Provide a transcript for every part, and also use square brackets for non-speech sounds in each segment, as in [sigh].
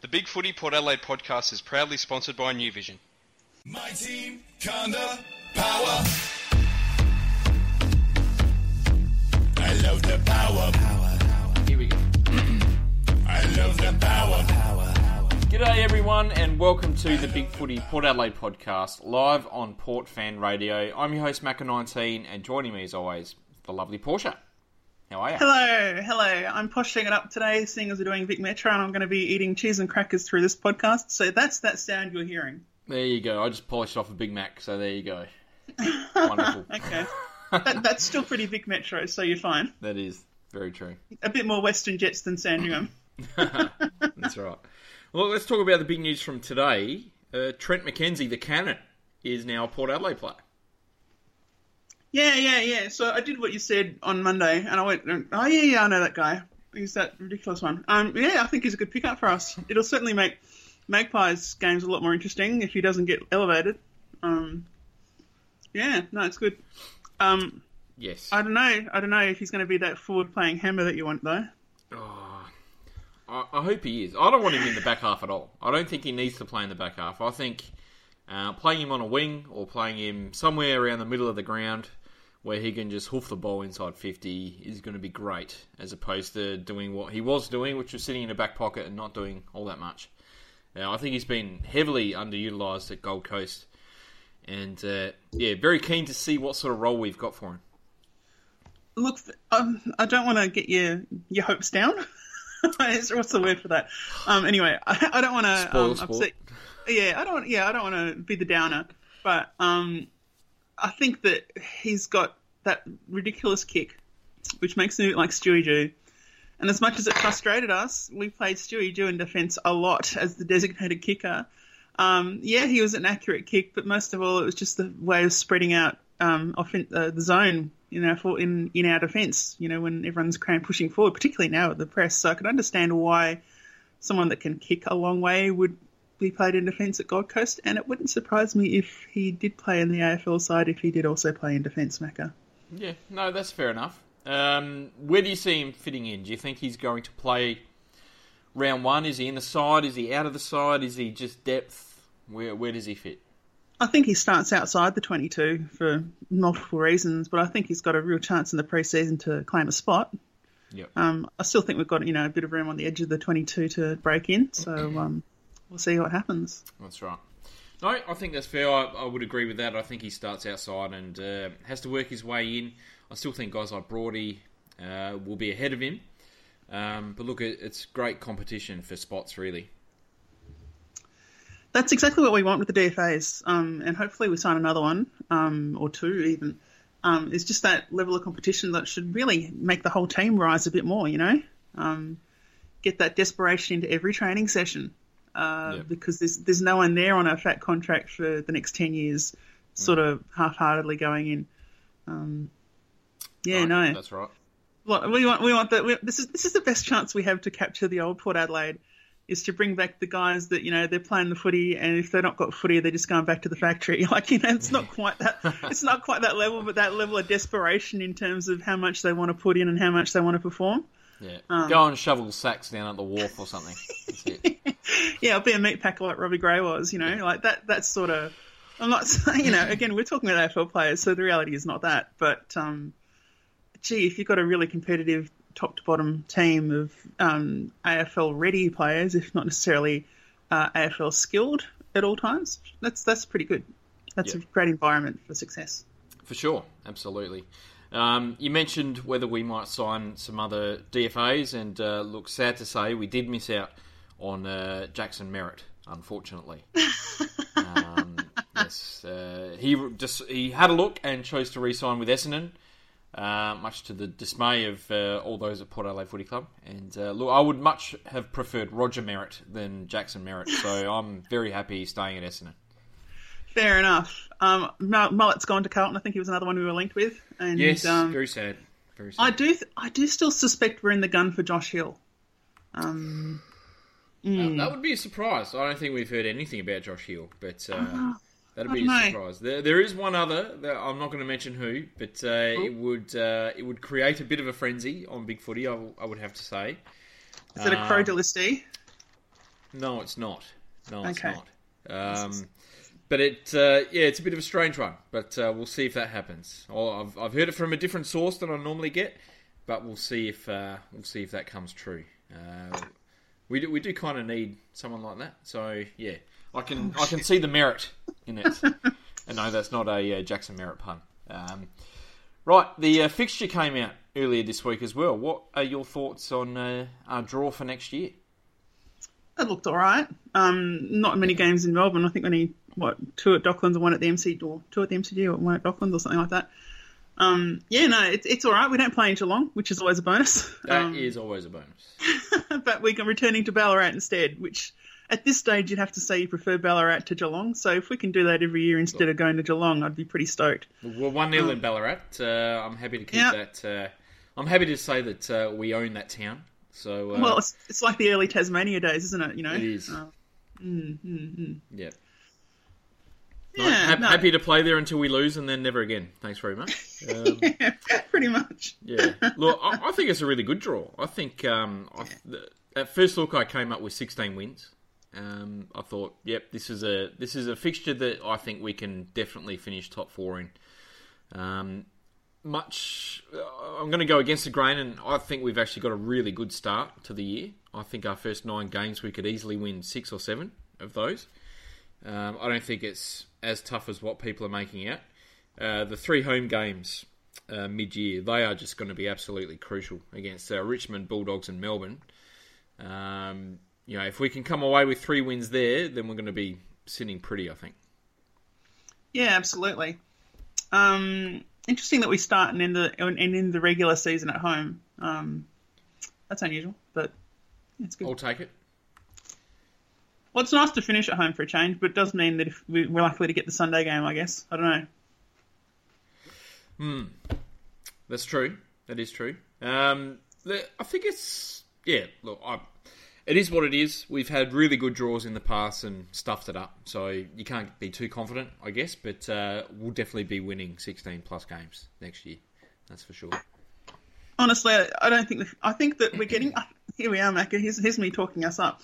The Big Footy Port Adelaide podcast is proudly sponsored by New Vision. My team, Conda, power. I love the power. Power. Here we go. [clears throat] I love the power. G'day everyone and welcome to the Big Footy Port Adelaide podcast live on Port Fan Radio. I'm your host Macca19 and joining me as always the lovely Portia. How are you? Hello, hello. I'm poshing it up today, seeing as we're doing Vic Metro, and I'm going to be eating cheese and crackers through this podcast. So that's that sound you're hearing. There you go. I just polished off a Big Mac, so there you go. [laughs] Wonderful. Okay, [laughs] that, that's still pretty Vic Metro, so you're fine. That is very true. A bit more Western Jets than Sandringham. [laughs] That's right. Well, let's talk about the big news from today. Uh, Trent McKenzie, the cannon, is now a Port Adelaide player. Yeah, yeah, yeah. So I did what you said on Monday, and I went, oh yeah, yeah, I know that guy. He's that ridiculous one. Um, yeah, I think he's a good pickup for us. It'll certainly make Magpies games a lot more interesting if he doesn't get elevated. Um, yeah, no, it's good. Um, Yes. I don't know. I don't know if he's going to be that forward playing hammer that you want though. I, I hope he is. I don't want him in the back half at all. I don't think he needs to play in the back half. I think uh, playing him on a wing or playing him somewhere around the middle of the ground where he can just hoof the ball inside 50 is going to be great, as opposed to doing what he was doing, which was sitting in a back pocket and not doing all that much. Now, I think he's been heavily underutilised at Gold Coast. And uh, yeah, very keen to see what sort of role we've got for him. Look, um, I don't want to get your your hopes down. [laughs] What's the word for that? Um, anyway, I, [laughs] I don't want to um, upset. Yeah, I don't. Yeah, I don't want to be the downer. But um, I think that he's got that ridiculous kick, which makes him like Stewie Dew. And as much as it frustrated us, we played Stewie Dew in defence a lot as the designated kicker. Um, yeah, he was an accurate kick, but most of all, it was just the way of spreading out um, offen- uh, the zone in our in in our defence. You know, when everyone's cram pushing forward, particularly now at the press. So I could understand why someone that can kick a long way would be played in defence at Gold Coast, and it wouldn't surprise me if he did play in the AFL side if he did also play in defence, Macca. Yeah, no, that's fair enough. Um, where do you see him fitting in? Do you think he's going to play round one? Is he in the side? Is he out of the side? Is he just depth? Where where does he fit? I think he starts outside the 22 for multiple reasons, but I think he's got a real chance in the preseason to claim a spot. Yep. Um, I still think we've got you know a bit of room on the edge of the 22 to break in, so [clears throat] um, we'll see what happens. That's right. No, I think that's fair. I, I would agree with that. I think he starts outside and uh, has to work his way in. I still think guys like Brody uh, will be ahead of him. Um, but look, it, it's great competition for spots, really. That's exactly what we want with the DFAs, um, and hopefully we sign another one um, or two even. Um, it's just that level of competition that should really make the whole team rise a bit more, you know. Um, get that desperation into every training session uh, Yep. because there's there's no one there on a fat contract for the next ten years, sort of half-heartedly going in. Um, yeah, Right, no. That's right. Well, we want we want that. This is this is the best chance we have to capture the old Port Adelaide, is to bring back the guys that you know they're playing the footy, and if they're not got footy, they're just going back to the factory. [laughs] Like you know, it's not quite that. [laughs] it's not quite that level, but that level of desperation in terms of how much they want to put in and how much they want to perform. Yeah. Um, Go and shovel sacks down at the wharf or something. [laughs] Yeah, I'll be a meat packer like Robbie Gray was. You know, like that. That's sort of. I'm not [laughs] saying you know. [laughs] Again, we're talking about AFL players, so the reality is not that. But um, gee, if you've got a really competitive top to bottom team of um, AFL ready players, if not necessarily uh, AFL skilled at all times, that's that's pretty good. That's Yeah. a great environment for success. For sure, absolutely. Um, you mentioned whether we might sign some other DFAs, and uh, look, sad to say, we did miss out on uh, Jackson Merrett, unfortunately. [laughs] um, yes, uh, he just he had a look and chose to re-sign with Essendon, uh, much to the dismay of uh, all those at Port Adelaide Footy Club. And uh, look, I would much have preferred Roger Merrett than Jackson Merrett, so [laughs] I'm very happy staying at Essendon. Fair enough. Um, Mullet's gone to Carlton. I think he was another one we were linked with. And Yes, um, very sad. Very sad. I do. Th- I do still suspect we're in the gun for Josh Hill. Um, Uh, that would be a surprise. I don't think we've heard anything about Josh Hill, but uh, that'd be a know. surprise. There, there is one other that I'm not going to mention who, but uh, it would uh, it would create a bit of a frenzy on Big Footy. I, would have to say. is it a Crow Um? No, it's not. No, it's Okay. not. Um, but it, uh, yeah, it's a bit of a strange one. But uh, we'll see if that happens. I've, I've heard it from a different source than I normally get, but we'll see if uh, we'll see if that comes true. Uh, we do we do kind of need someone like that. So yeah, I can I can see the merit in it. and no, that's not a uh, Jackson Merrett pun. Um, right, the uh, fixture came out earlier this week as well. What are your thoughts on our draw for next year? It looked all right. Um, not many games in Melbourne. I think only what two at Docklands and one at the MC or two at the MCG or one at Docklands or something like that. Um, yeah, no, it's it's all right. We don't play in Geelong, which is always a bonus. That is Um, always a bonus. [laughs] but we're returning to Ballarat instead, which at this stage you'd have to say you prefer Ballarat to Geelong. So if we can do that every year instead of going to Geelong, I'd be pretty stoked. Well, one 0 in Ballarat. Uh, I'm happy to keep Yeah. that. Uh, I'm happy to say that uh, we own that town. So uh, Well, it's, it's like the early Tasmania days, isn't it? You know, it is. Uh, yeah. yeah, Hap- no, Happy to play there until we lose, and then never again. Thanks very much. Um, [laughs] yeah, pretty much. yeah. Look, I, I think it's a really good draw. I think um, I, the, at first look, I came up with 16 wins. Um, I thought, yep, this is a this is a fixture that I think we can definitely finish top four in. Um, much, uh, I'm going to go against the grain, and I think we've actually got a really good start to the year. I think our first nine games we could easily win six or seven of those. Um, I don't think it's as tough as what people are making out. Uh, the three home games uh, mid-year, they are just going to be absolutely crucial against Richmond, Bulldogs, and Melbourne. Um, you know, if we can come away with three wins there, then we're going to be sitting pretty. I think. Yeah, absolutely. Um, interesting that we start and end the and end the regular season at home. Um, that's unusual, but it's good. I'll take it. Well, it's nice to finish at home for a change, but it does mean that if we- we're likely to get the Sunday game, I guess. I don't know. Hmm. That's true. That is true. Um, I think it's yeah. Look, I, it is what it is. We've had really good draws in the past and stuffed it up, so you can't be too confident, I guess. But uh, we'll definitely be winning 16 plus games next year. That's for sure. Honestly, I, I don't think. The, I think that we're getting. Here we are, Macca. Here's, here's me talking us up.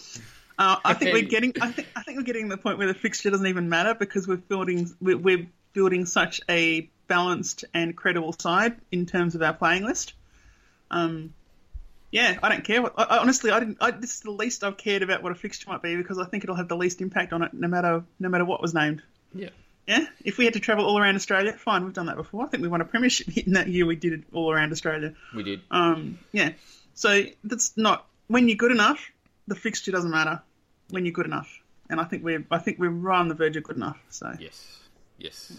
Uh, I think we're getting. I think. I think we're getting to the point where the fixture doesn't even matter because we're building. We're, we're building such a balanced and credible side in terms of our playing list. Um, yeah, I don't care. What, I, I- honestly, I didn't. I, this is the least I've cared about what a fixture might be because I think it'll have the least impact on it, no matter no matter what was named. Yeah. Yeah, if we had to travel all around Australia, fine, we've done that before. I think we won a premiership [laughs] in that year. We did it all around Australia. We did. Um, yeah, so that's not when you're good enough. The fixture doesn't matter when you're good enough, and I think we're I think we're right on the verge of good enough. So Yes. Yes.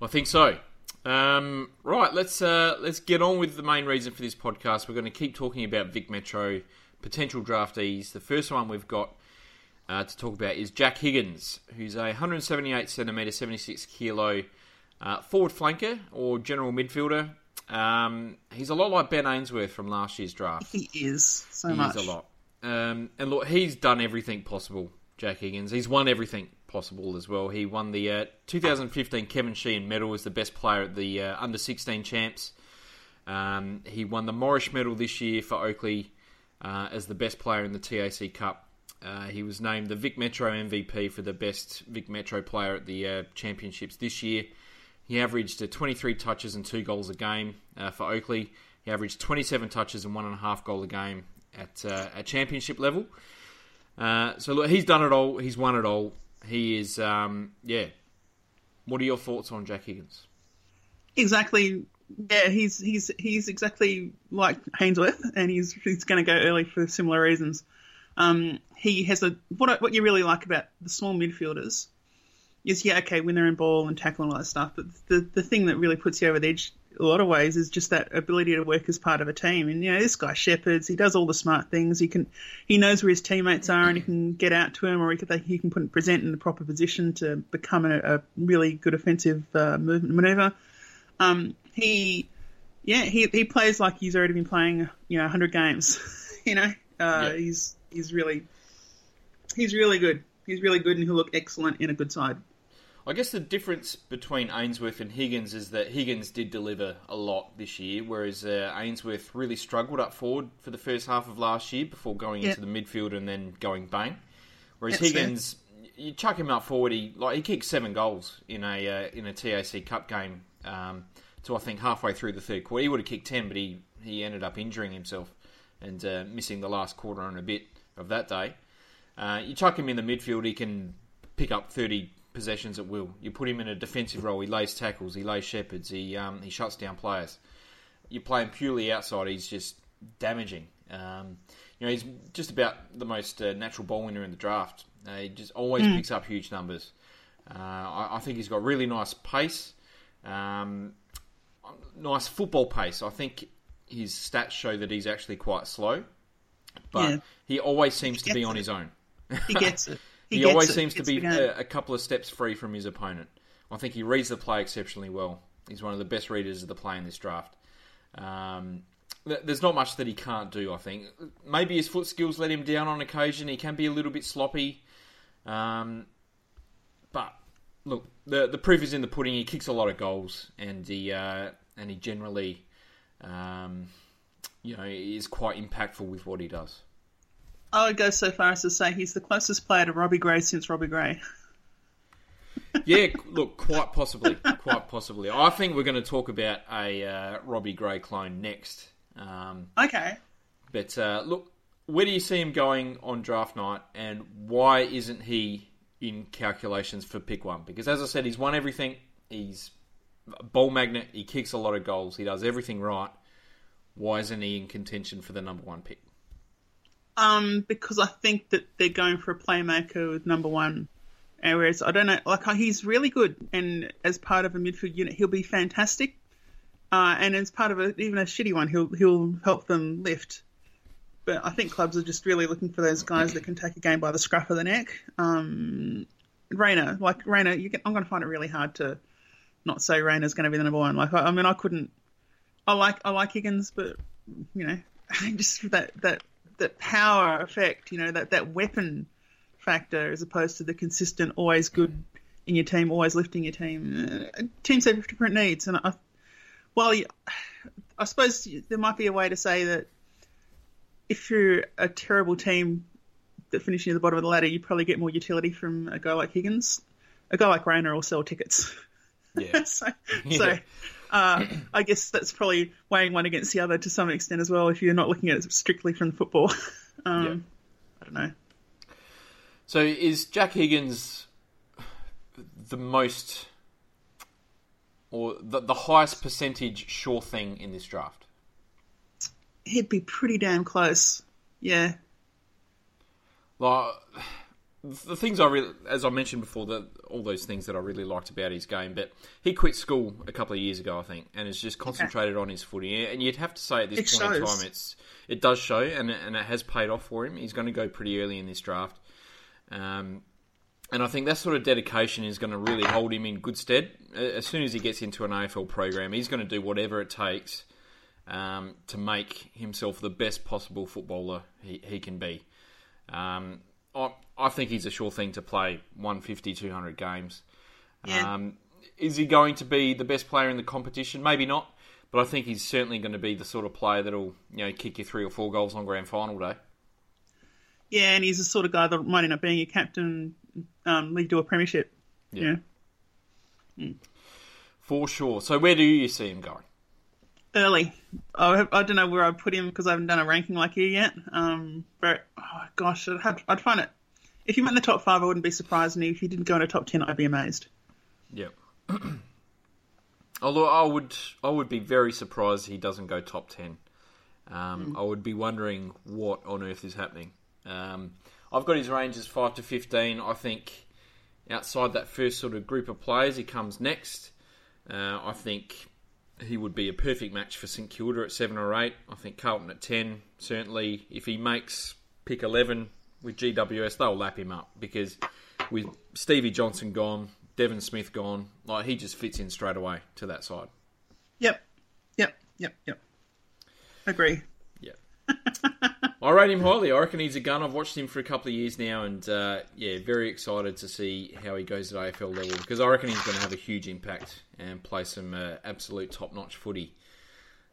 Well, I think so. Um, right, let's uh, let's get on with the main reason for this podcast. We're going to keep talking about Vic Metro potential draftees. The first one we've got uh, to talk about is Jack Higgins, who's a 178 centimetre, 76 kilo uh, forward flanker or general midfielder. Um, he's a lot like Ben Ainsworth from last year's draft. he is so He much. is a lot. Um, and look, he's done everything possible, Jack Higgins. He's won everything possible as well. He won the uh, 2015 Kevin Sheehan medal as the best player at the uh, under 16 champs. Um, he won the Morris medal this year for Oakleigh uh, as the best player in the TAC Cup. Uh, he was named the Vic Metro MVP for the best Vic Metro player at the uh, championships this year. He averaged uh, 23 touches and two goals a game for Oakleigh. He averaged 27 touches and one and a half goal a game at at championship level. So look, he's done it all. He's won it all. He is, um, yeah. What are your thoughts on Jack Higgins? exactly. Yeah, he's he's he's exactly like Ainsworth, and he's he's going to go early for similar reasons. Um, he has a what what you really like about the small midfielders is yeah okay win their own ball and tackle and all that stuff, but the the thing that really puts you over the edge a lot of ways is just that ability to work as part of a team. And you know this guy shepherds, he does all the smart things. He can he knows where his teammates are and he can get out to him, or he can he can put present in the proper position to become a, a really good offensive uh, movement maneuver. Um, he, yeah, he he plays like he's already been playing, you know, hundred games. [laughs] you know, uh, Yeah. he's he's really he's really good. He's really good, and he'll look excellent in a good side. I guess the difference between Ainsworth and Higgins is that Higgins did deliver a lot this year, whereas uh, Ainsworth really struggled up forward for the first half of last year before going Yeah. into the midfield and then going bang. Whereas That's fair. Higgins, you chuck him up forward, he like he kicked seven goals in a uh, in a TAC Cup game um, to I think halfway through the third quarter. He would have kicked ten, but he he ended up injuring himself and uh, missing the last quarter and a bit of that day. Uh, you chuck him in the midfield, he can pick up thirty possessions at will. You put him in a defensive role, he lays tackles, he lays shepherds, he um, he shuts down players. You play him purely outside, he's just damaging. Um, you know, he's just about the most uh, natural ball winner in the draft. Uh, he just always picks up huge numbers. Uh, I, I think he's got really nice pace, um, nice football pace. I think his stats show that he's actually quite slow, but Yeah. he always seems to be gets on it. his own. He gets it. [laughs] He, gets always it. seems to be a, a couple of steps free from his opponent. I think he reads the play exceptionally well. He's one of the best readers of the play in this draft. Um, th- there's not much that he can't do. I think maybe his foot skills let him down on occasion. He can be a little bit sloppy, um, but look, the the proof is in the pudding. He kicks a lot of goals, and he uh, and he generally, um, you know, is quite impactful with what he does. I would go so far as to say he's the closest player to Robbie Gray since Robbie Gray. Yeah, look, quite possibly, quite possibly. I think we're going to talk about a uh, Robbie Gray clone next. Um, Okay. but uh, look, where do you see him going on draft night, and why isn't he in calculations for pick one? Because as I said, he's won everything. He's a ball magnet. He kicks a lot of goals. He does everything right. Why isn't he in contention for the number one pick? Um, because I think that they're going for a playmaker with number one. Whereas I don't know, like he's really good, and as part of a midfield unit, he'll be fantastic. Uh, and as part of a, even a shitty one, he'll he'll help them lift. But I think clubs are just really looking for those guys that can take a game by the scruff of the neck. Um, Rayner, like Rayner, can, I'm going to find it really hard to not say Rayner's going to be the number one. Like I, I mean, I couldn't. I like I like Higgins, but you know, [laughs] just that that that power effect, you know, that that weapon factor, as opposed to the consistent, always good in your team, always lifting your team. Uh, teams have different needs, and I, well, you, I suppose there might be a way to say that if you're a terrible team that finish near the bottom of the ladder, you probably get more utility from a guy like Higgins. A guy like Rayner will sell tickets. Yeah, [laughs] so, so uh, [clears throat] I guess that's probably weighing one against the other to some extent as well. If you're not looking at it strictly from football, [laughs] um, I don't know. So is Jack Higgins the most or the, the highest percentage sure thing in this draft? He'd be pretty damn close. Yeah, Like the things I really, as I mentioned before, the, all those things that I really liked about his game. But he quit school a couple of years ago, I think, and has just concentrated on his footy. And you'd have to say at this It point in time, it's it does show, and and it has paid off for him. He's going to go pretty early in this draft. Um, and I think that sort of dedication is going to really hold him in good stead. As soon as he gets into an AFL program, he's going to do whatever it takes um, to make himself the best possible footballer he, he can be. Um, I, I think he's a sure thing to play 150, 200 games. Yeah. Um, is he going to be the best player in the competition? Maybe not, but I think he's certainly going to be the sort of player that'll you know kick you three or four goals on grand final day. yeah, and he's the sort of guy that might end up being a captain, um, lead to a premiership. Yeah. Yeah. For sure. So where do you see him going? Early. I, I don't know where I'd put him because I haven't done a ranking like you yet. Um, but oh gosh, I'd, have, I'd find it. If he went in the top five, I wouldn't be surprised, and if he didn't go in the top ten, I'd be amazed. Yeah. [clears throat] Although I would, I would be very surprised he doesn't go top ten. Um, I would be wondering what on earth is happening. Um, I've got his ranges five to fifteen. I think outside that first sort of group of players, he comes next. Uh, I think he would be a perfect match for St Kilda at seven or eight. I think Carlton at ten. Certainly, if he makes pick eleven with GWS, they'll lap him up because with Stevie Johnson gone, Devon Smith gone, like he just fits in straight away to that side. Yep, yep, yep, yep. Agree. Yeah. [laughs] I rate him highly. I reckon he's a gun. I've watched him for a couple of years now, and uh, yeah, very excited to see how he goes at AFL level because I reckon he's going to have a huge impact and play some uh, absolute top-notch footy.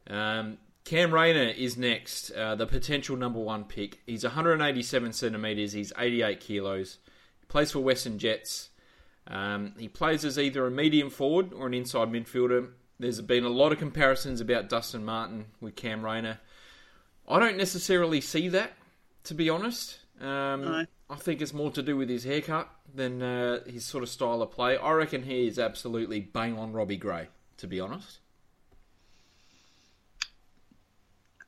Um, Cam Rayner is next, uh, the potential number one pick. He's 187 centimetres, he's 88 kilos. He plays for Western Jets. Um, he plays as either a medium forward or an inside midfielder. There's been a lot of comparisons about Dustin Martin with Cam Rayner. I don't necessarily see that, to be honest. Um, No. I think it's more to do with his haircut than uh, his sort of style of play. I reckon he is absolutely bang on Robbie Gray, to be honest.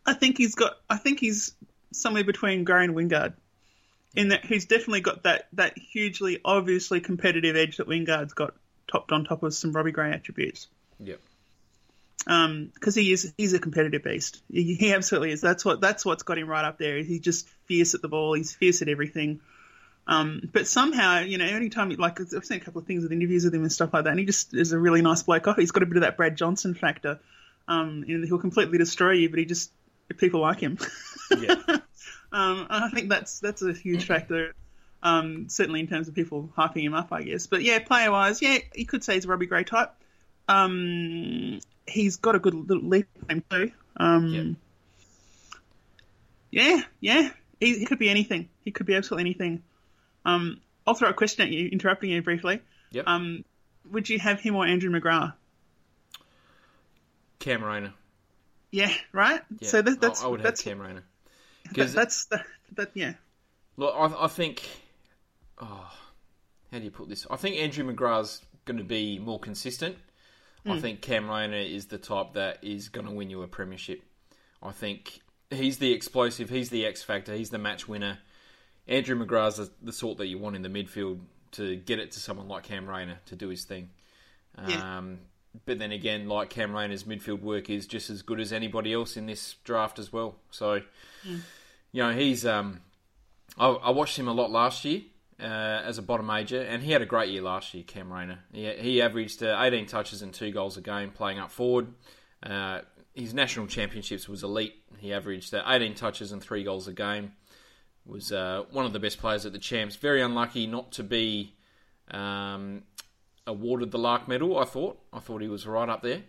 I think he's got. I think he's somewhere between Gray and Wingard, in that he's definitely got that that hugely obviously competitive edge that Wingard's got, topped on top of some Robbie Gray attributes. Yep. Um, because he is he's a competitive beast. He, he absolutely is. That's what that's what's got him right up there. He's just fierce at the ball. He's fierce at everything. Um, but somehow, you know, anytime, like, I've seen a couple of things with interviews with him and stuff like that, and he just is a really nice bloke off. He's got a bit of that Brad Johnson factor. Um, you know, he'll completely destroy you, but he just, people like him. Yeah. [laughs] Um, and I think that's that's a huge factor, um, certainly in terms of people hyping him up, I guess. But yeah, player wise, yeah, you could say he's a Robbie Gray type. Um, he's got a good little leap him too. Um, yeah, yeah, he, he could be anything. He could be absolutely anything. Um, I'll throw a question at you, interrupting you briefly. Yep. Um, would you have him or Andrew McGrath? Cam. Yeah, right. Yeah, so that, that's I, I would have that's Cam Rayner. that, Because that's that, that yeah. look, I, I think, oh, how do you put this? I think Andrew McGrath's going to be more consistent. Hmm. I think Cam Rayner is the type that is going to win you a premiership. I think he's the explosive, he's the X factor, he's the match winner. Andrew McGrath's the, the sort that you want in the midfield to get it to someone like Cam Rayner to do his thing. Yeah. Um, but then again, like Cam Rayner's midfield work is just as good as anybody else in this draft as well. So, you know, he's. Um, I, I watched him a lot last year uh, as a bottom major, and he had a great year last year. Cam Rayner, he, he averaged uh, 18 touches and two goals a game playing up forward. Uh, his national championships was elite. He averaged uh, 18 touches and three goals a game. Was uh, one of the best players at the champs. Very unlucky not to be um, awarded the Larke Medal. I thought. I thought he was right up there.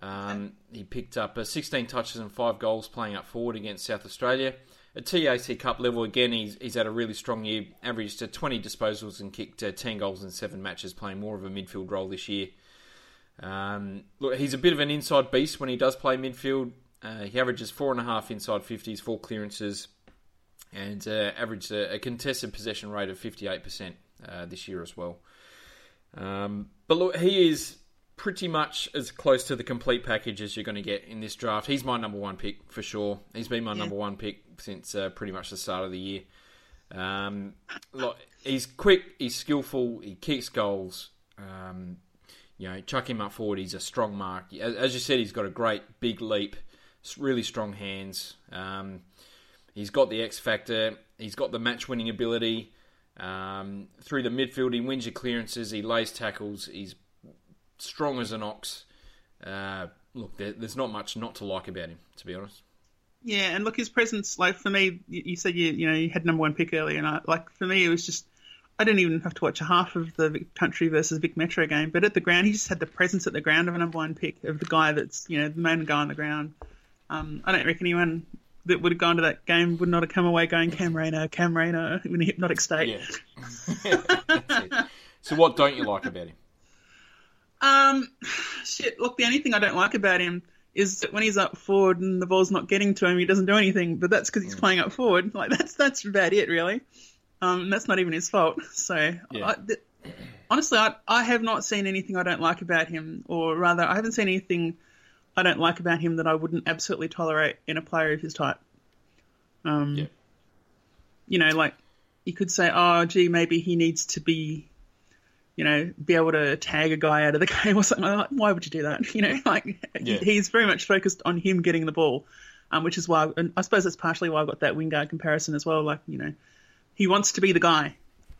Um, he picked up uh, 16 touches and five goals playing up forward against South Australia. At TAC Cup level, again, he's, he's had a really strong year. Averaged uh, 20 disposals and kicked uh, 10 goals in seven matches, playing more of a midfield role this year. Um, look, he's a bit of an inside beast when he does play midfield. Uh, he averages four and a half inside 50s, four clearances, and uh, averaged a, a contested possession rate of 58% uh, this year as well. Um, but look, he is pretty much as close to the complete package as you're going to get in this draft. He's my number one pick for sure. He's been my Yeah. number one pick since uh, pretty much the start of the year. Um, look, he's quick, he's skillful, he kicks goals. Um, you know, chuck him up forward. He's a strong mark. As, as you said, he's got a great big leap, really strong hands. Um, he's got the X factor. He's got the match winning ability. Um, through the midfield, he wins your clearances. He lays tackles. He's strong as an ox. Uh, look, there, there's not much not to like about him, to be honest. Yeah, and look, his presence, like for me, you, you said you you know you had number one pick earlier, and I, like for me, it was just I didn't even have to watch a half of the Vic Country versus Vic Metro game, but at the ground, he just had the presence at the ground of a number one pick of the guy that's you know the main guy on the ground. Um, I don't reckon anyone that would have gone to that game would not have come away going Cam Rayner, Cam Rayner in a hypnotic state. Yeah. [laughs] That's it. So, what don't you like about him? Um, [sighs] shit. Look, the only thing I don't like about him is that when he's up forward and the ball's not getting to him, he doesn't do anything. But that's because he's playing up forward. [laughs] Like that's that's about it, really. Um, that's not even his fault. [laughs] So, Yeah. I, th- honestly, I I have not seen anything I don't like about him, or rather, I haven't seen anything I don't like about him that I wouldn't absolutely tolerate in a player of his type. Um, Yeah. you know, like you could say, oh, gee, maybe he needs to be you know, be able to tag a guy out of the [laughs] game or something like that. Why would you do that? [laughs] You know, like Yeah. he's very much focused on him getting the ball, um, which is why, and I suppose that's partially why I got that Wingard comparison as well. Like, you know, he wants to be the guy,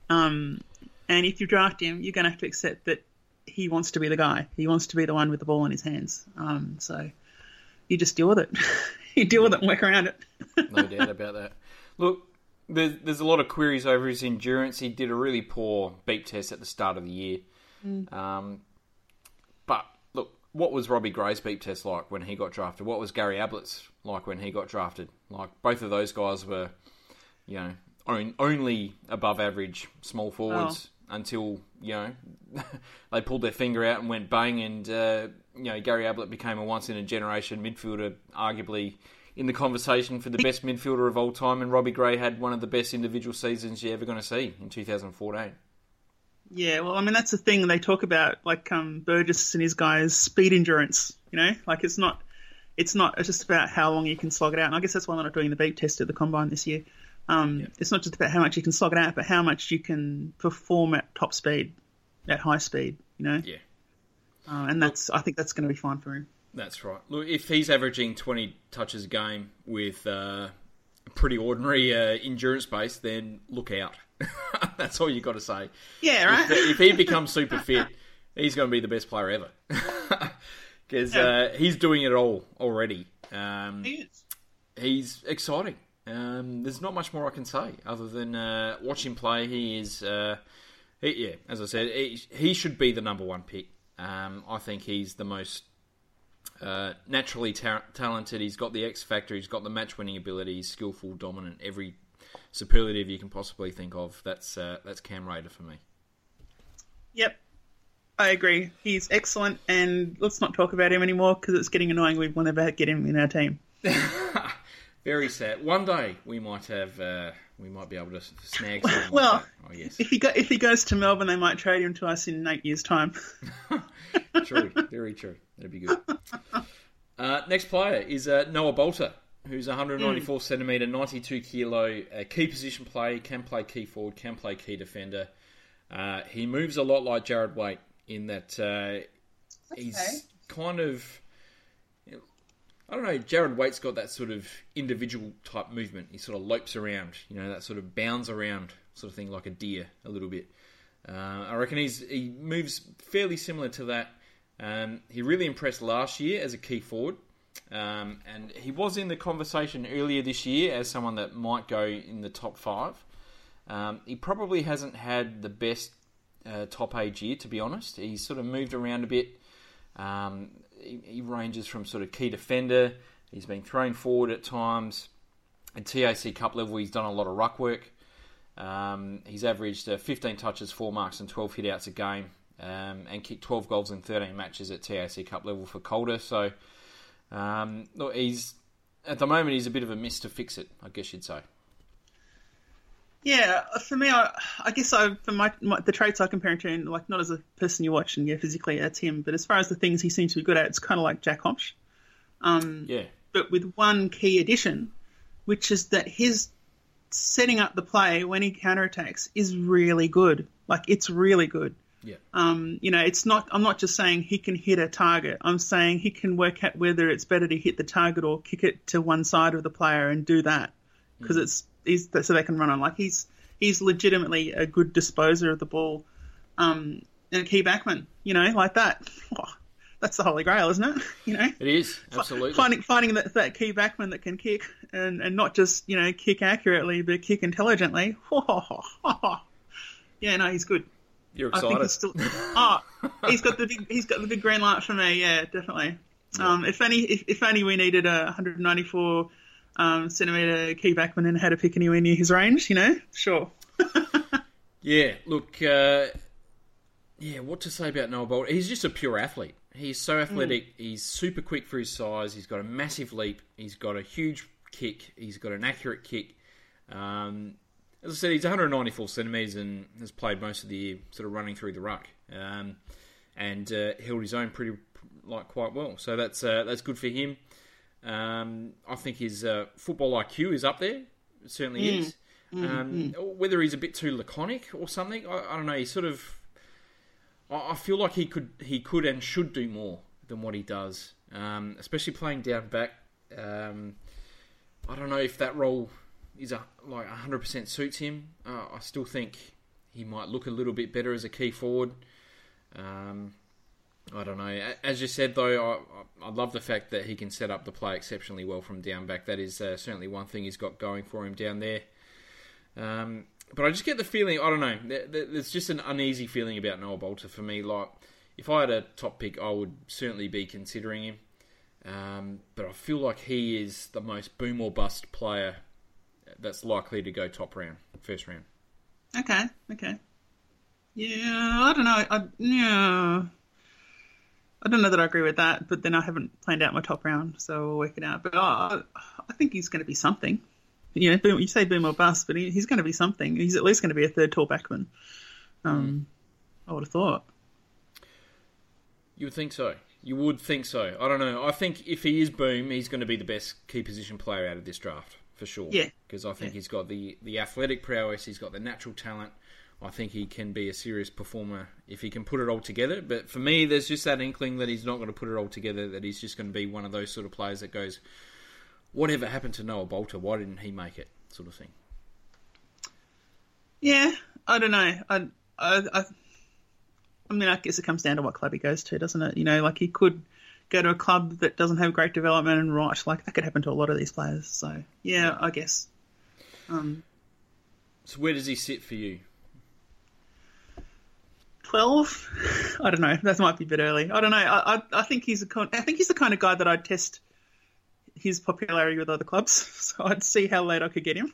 um, and if you draft him, you're going to have to accept that he wants to be the guy. He wants to be the one with the ball in his hands. Um, so you just deal with it. [laughs] you deal with it and work around it. no doubt about that. Look, there's, there's a lot of queries over his endurance. He did a really poor beep test at the start of the year. Um, but look, what was Robbie Gray's beep test like when he got drafted? What was Gary Ablett's like when he got drafted? Like both of those guys were, you know, on, only above average small forwards until you know [laughs] they pulled their finger out and went bang, and uh, you know Gary Ablett became a once in a generation midfielder, arguably in the conversation for the best midfielder of all time, and Robbie Gray had one of the best individual seasons you're ever going to see in 2014. Yeah, well, I mean that's the thing they talk about, like um, Burgess and his guys' speed endurance. You know, like it's not, it's not. It's just about how long you can slog it out. And I guess that's why they're not doing the beep test at the combine this year. Um, It's not just about how much you can slog it out, but how much you can perform at top speed, at high speed. You know, Yeah. uh, and that's I think that's going to be fine for him. That's right. Look, if he's averaging 20 touches a game with uh, a pretty ordinary uh, endurance base, then look out. [laughs] That's all you've got to say. Yeah, right. If, if he becomes super fit, he's going to be the best player ever. [laughs] Because uh, he's doing it all already. Um, He is. he's exciting. Um, there's not much more I can say other than uh, watch him play. He is, uh, he, yeah, as I said, he, he should be the number one pick. Um, I think he's the most uh, naturally ta- talented. He's got the X factor. He's got the match winning ability. He's skillful, dominant. Every superlative you can possibly think of. That's uh, that's Cam Rayner for me. Yep. I agree. He's excellent, and let's not talk about him anymore because it's getting annoying. We will never get him in our team. [laughs] Very sad. One day we might have, uh, we might be able to [laughs] snag Well, like. I guess. If he go, if he goes to Melbourne, they might trade him to us in eight years' time. [laughs] true, very true. That'd be good. [laughs] Uh, next player is uh, Noah Balta, who's 194 centimetre, 92 kilo, a key position play, can play key forward, can play key defender. Uh, he moves a lot like Jarrad Waite in that uh, he's okay. kind of. I don't know. Jarrad Waite's got that sort of individual type movement. He sort of lopes around, you know, that sort of bounds around sort of thing, like a deer, a little bit. Uh, I reckon he's he moves fairly similar to that. Um, he really impressed last year as a key forward, um, and he was in the conversation earlier this year as someone that might go in the top five. Um, he probably hasn't had the best uh, top age year, to be honest. He's sort of moved around a bit. Um, he, he ranges from sort of key defender. He's been thrown forward at times. At TAC Cup level, he's done a lot of ruck work. Um, he's averaged uh, 15 touches, 4 marks, and 12 hitouts a game, um, and kicked 12 goals in 13 matches at TAC Cup level for Calder. So, um, look, he's at the moment he's a bit of a miss to fix it, I guess you'd say. Yeah, for me, I, I guess I for my, my the traits I compare him to, like not as a person you're watching, yeah, physically that's him, but as far as the things he seems to be good at, it's kind of like Jack Hombsch. Um, Yeah, but with one key addition, which is that his setting up the play when he counterattacks is really good. Like it's really good. yeah, Um, you know, it's not. I'm not just saying he can hit a target. I'm saying he can work out whether it's better to hit the target or kick it to one side of the player and do that because it's he's so they can run on. Like he's he's legitimately a good disposer of the ball. Um, and a key backman, you know, like that. [laughs] Oh, that's the holy grail, isn't it? [laughs] You know, it is absolutely. finding finding that, that key backman that can kick and, and not just you know kick accurately but kick intelligently. [laughs] yeah, no, he's good. You're excited. I think he's still. Oh, he's got the big. He's got the big green light for me. Yeah, definitely. Um, if only, if, if only we needed a 194 um, centimeter key backman and had to pick anywhere near his range, you know, sure. [laughs] Yeah, look, uh, yeah, what to say about Noah Balta? He's just a pure athlete. He's so athletic. He's super quick for his size. He's got a massive leap. He's got a huge kick. He's got an accurate kick. Um, as I said, he's 194 centimeters and has played most of the year sort of running through the ruck, um, and uh, held his own pretty like quite well. So that's uh, that's good for him. Um, I think his uh, football IQ is up there. It certainly is. Um, Whether he's a bit too laconic or something, I, I don't know. He sort of, I, I feel like he could, he could and should do more than what he does, um, especially playing down back. Um, I don't know if that role is a, like 100% suits him. Uh, I still think he might look a little bit better as a key forward. Um, I don't know. As you said, though, I, I love the fact that he can set up the play exceptionally well from down back. That is uh, certainly one thing he's got going for him down there. Um, but I just get the feeling, I don't know, there- there- there's just an uneasy feeling about Noah Balta for me. Like, if I had a top pick, I would certainly be considering him. Um, but I feel like he is the most boom or bust player that's likely to go top round, first round. Okay, okay. Yeah, I don't know. I, yeah, I don't know that I agree with that, but then I haven't planned out my top round, so we'll work it out. But oh, I, I think he's going to be something. You know, boom, you say boom or bust, but he, he's going to be something. He's at least going to be a third tall backman. Um, I would have thought. You would think so. You would think so. I don't know. I think if he is boom, he's going to be the best key position player out of this draft for sure. Yeah. because I think Yeah. he's got the the athletic prowess. He's got the natural talent. I think he can be a serious performer if he can put it all together. But for me, there's just that inkling that he's not going to put it all together. That he's just going to be one of those sort of players that goes, "Whatever happened to Noah Balta? Why didn't he make it?" Sort of thing. Yeah, I don't know. I, I, I, I mean, I guess it comes down to what club he goes to, doesn't it? You know, like he could go to a club that doesn't have great development and right, like that could happen to a lot of these players. So yeah, I guess. Um, So where does he sit for you? Twelve. I don't know. That might be a bit early. I don't know. I, I, I think he's a con- I think he's the kind of guy that I'd test his popularity with other clubs. [laughs] So I'd see how late I could get him.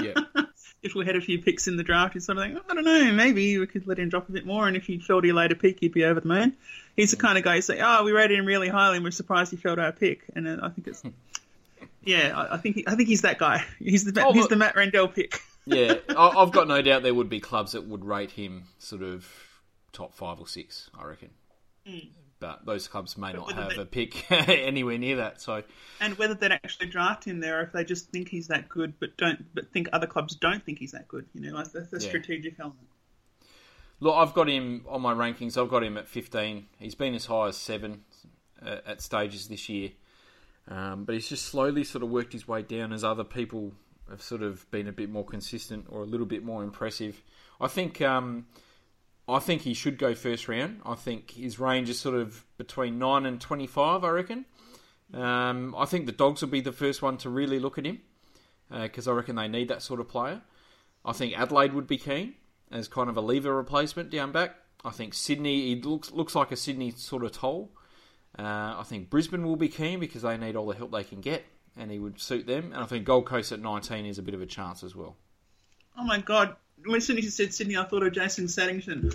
Yeah, [laughs] if we had a few picks in the draft, he's sort of like, I don't know, maybe we could let him drop a bit more, and if he fell to your later pick, he'd be over the moon. He's the mm. kind of guy you say, oh, we rated him really highly, and we're surprised he fell our pick, and I think it's, hmm. yeah, I, I think he, I think he's that guy. [laughs] He's the Oh, he's look- the Matt Rendell pick. yeah. I've got no doubt there would be clubs that would rate him sort of top five or six. I reckon. But those clubs may not have they- a pick [laughs] anywhere near that. So And whether they'd actually draft him there, or if they just think he's that good, but don't, but think other clubs don't think he's that good. You know, like that's the Yeah. strategic element. Look, I've got him on my rankings. I've got him at 15. He's been as high as seven uh, at stages this year, um, but he's just slowly sort of worked his way down as other people have sort of been a bit more consistent or a little bit more impressive. I think. Um, I think he should go first round. I think his range is sort of between nine and twenty-five. I reckon. Um, I think the Dogs will be the first one to really look at him because I reckon they need that sort of player. I think Adelaide would be keen as kind of a lever replacement down back. I think Sydney, he looks looks like a Sydney sort of toll. Uh, I think Brisbane will be keen because they need all the help they can get, and he would suit them. And I think Gold Coast at 19 is a bit of a chance as well. Oh my god! When Sydney said Sydney, I thought of Jason Saddington.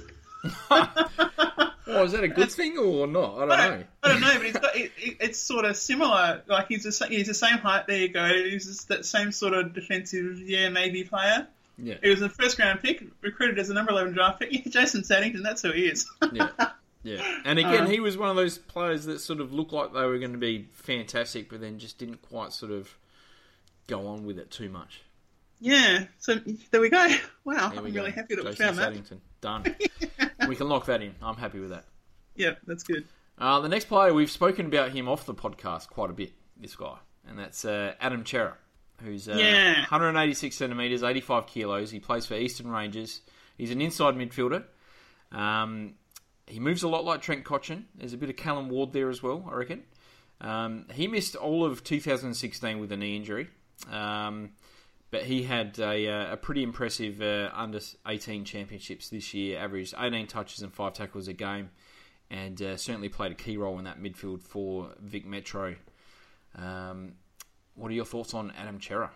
Oh, is that a good thing or not? I don't I don't, I don't know, but he's got it, it, it's sort of similar. Like he's the he's the same height. There you go. He's just that same sort of defensive, yeah, maybe player. Yeah, He was a first round pick, recruited as a number eleven draft pick. Yeah, Jason Saddington, that's who he is. yeah, yeah. And [laughs] again, Uh, he was one of those players that sort of looked like they were going to be fantastic, but then just didn't quite sort of go on with it too much. Yeah. So there we go. [laughs] Wow, I'm we really go. happy that we Jason found that. Saddington. Done. [laughs] we can lock that in. I'm happy with that. Yeah, that's good. Uh, the next player, we've spoken about him off the podcast quite a bit, this guy, and that's uh, Adam Cerra, who's uh, Yeah. 186 centimetres, 85 kilos. He plays for Eastern Rangers. He's an inside midfielder. Um, he moves a lot like Trent Cotchin. There's a bit of Callan Ward there as well, I reckon. Um, he missed all of 2016 with a knee injury, um, but he had a, uh, a pretty impressive uh, under 18 championships this year. Averaged 18 touches and five tackles a game, and uh, certainly played a key role in that midfield for Vic Metro. Um, what are your thoughts on Adam Cerra?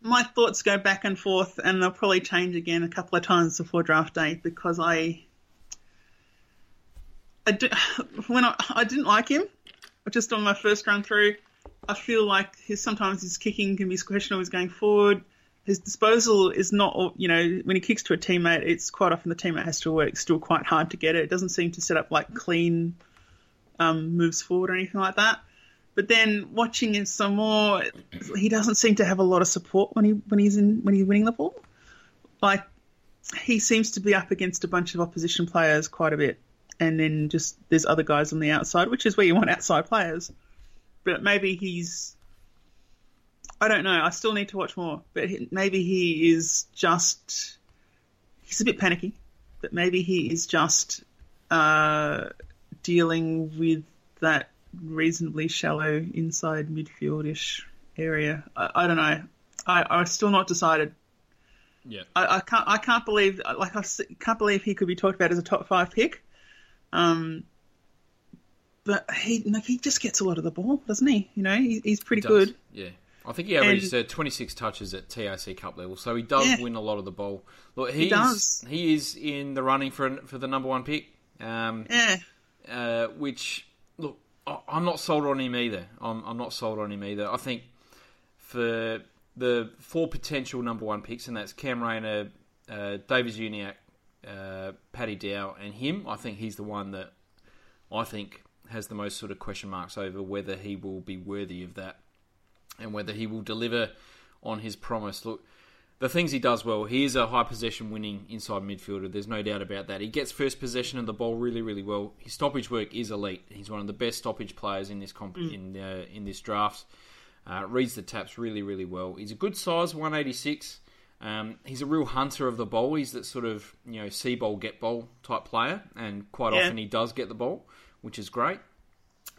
My thoughts go back and forth, and they'll probably change again a couple of times before draft day because I, I do, [sighs] when I, I didn't like him, just on my first run through. I feel like his sometimes his kicking can be questionable. He's going forward. His disposal is not, you know, when he kicks to a teammate, it's quite often the teammate has to work still quite hard to get it. It doesn't seem to set up like clean um, moves forward or anything like that. But then watching him some more, he doesn't seem to have a lot of support when he when he's in when he's winning the ball. Like he seems to be up against a bunch of opposition players quite a bit, and then just there's other guys on the outside, which is where you want outside players. But maybe he's I don't know. I still need to watch more. But maybe he is just he's a bit panicky. But maybe he is just uh, dealing with that reasonably shallow inside midfieldish area. I, I don't know. I, I'm still not decided. Yeah. I, I can't. I can't believe. Like I can't believe he could be talked about as a top five pick. Um, but he like he just gets a lot of the ball, doesn't he? You know, he, he's pretty Does, good. Yeah. I think he averaged uh, 26 touches at TAC Cup level, so he does Yeah. win a lot of the ball. Look, he's, does. He is in the running for for the number one pick, um, Yeah, uh, which look, I- I'm not sold on him either. I'm, I'm not sold on him either. I think for the four potential number one picks, and that's Cam Rayner, uh, Davies-Uniacke, uh, Paddy Dow, and him. I think he's the one that I think has the most sort of question marks over whether he will be worthy of that and whether he will deliver on his promise. Look, the things he does well, he is a high possession winning inside midfielder. There's no doubt about that. He gets first possession of the ball really, really well. His stoppage work is elite. He's one of the best stoppage players in this comp- in uh, in this draft. Uh, reads the taps really, really well. He's a good size, 186. Um, he's a real hunter of the ball. He's that sort of you know see ball get ball type player, and quite Yeah. often he does get the ball, which is great.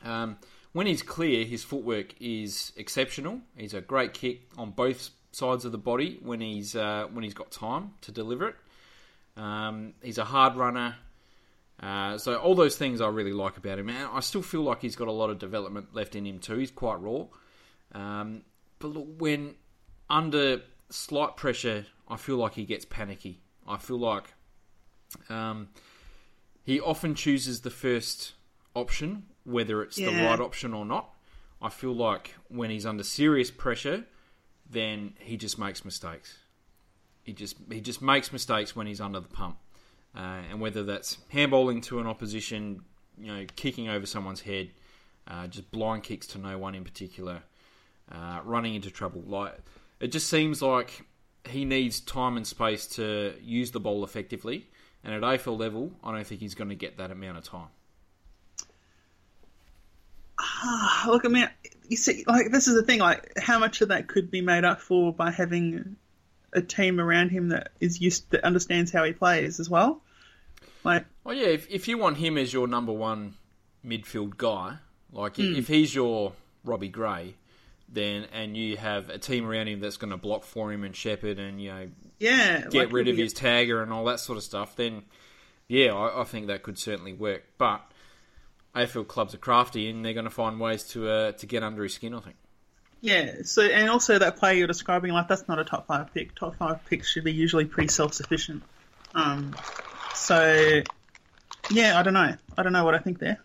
Um, when he's clear, his footwork is exceptional. He's a great kick on both sides of the body when he's uh, when he's got time to deliver it. Um, he's a hard runner. Uh, so all those things I really like about him. And I still feel like he's got a lot of development left in him too. He's quite raw. Um, but look, when under slight pressure, I feel like he gets panicky. I feel like um, he often chooses the first option, whether it's the right option or not. I feel like when he's under serious pressure, then he just makes mistakes. He just he just makes mistakes when he's under the pump, uh, and whether that's handballing to an opposition, you know, kicking over someone's head, uh, just blind kicks to no one in particular, uh, running into trouble. Like it just seems like he needs time and space to use the ball effectively. And at AFL level, I don't think he's going to get that amount of time. Ah, look, I mean, you see, like this is the thing. Like, how much of that could be made up for by having a team around him that is used that understands how he plays as well. Like, Oh yeah, if, if you want him as your number one midfield guy, like hmm. if he's your Robbie Gray, then and you have a team around him that's going to block for him and shepherd and you know yeah, get like, rid of his tagger and all that sort of stuff, then yeah, I, I think that could certainly work. But AFL clubs are crafty and they're going to find ways to uh, to get under his skin. I think. Yeah. So, and also that player you're describing, like that's not a top five pick. Top five picks should be usually pretty self sufficient. Um. So, yeah, I don't know. I don't know what I think there.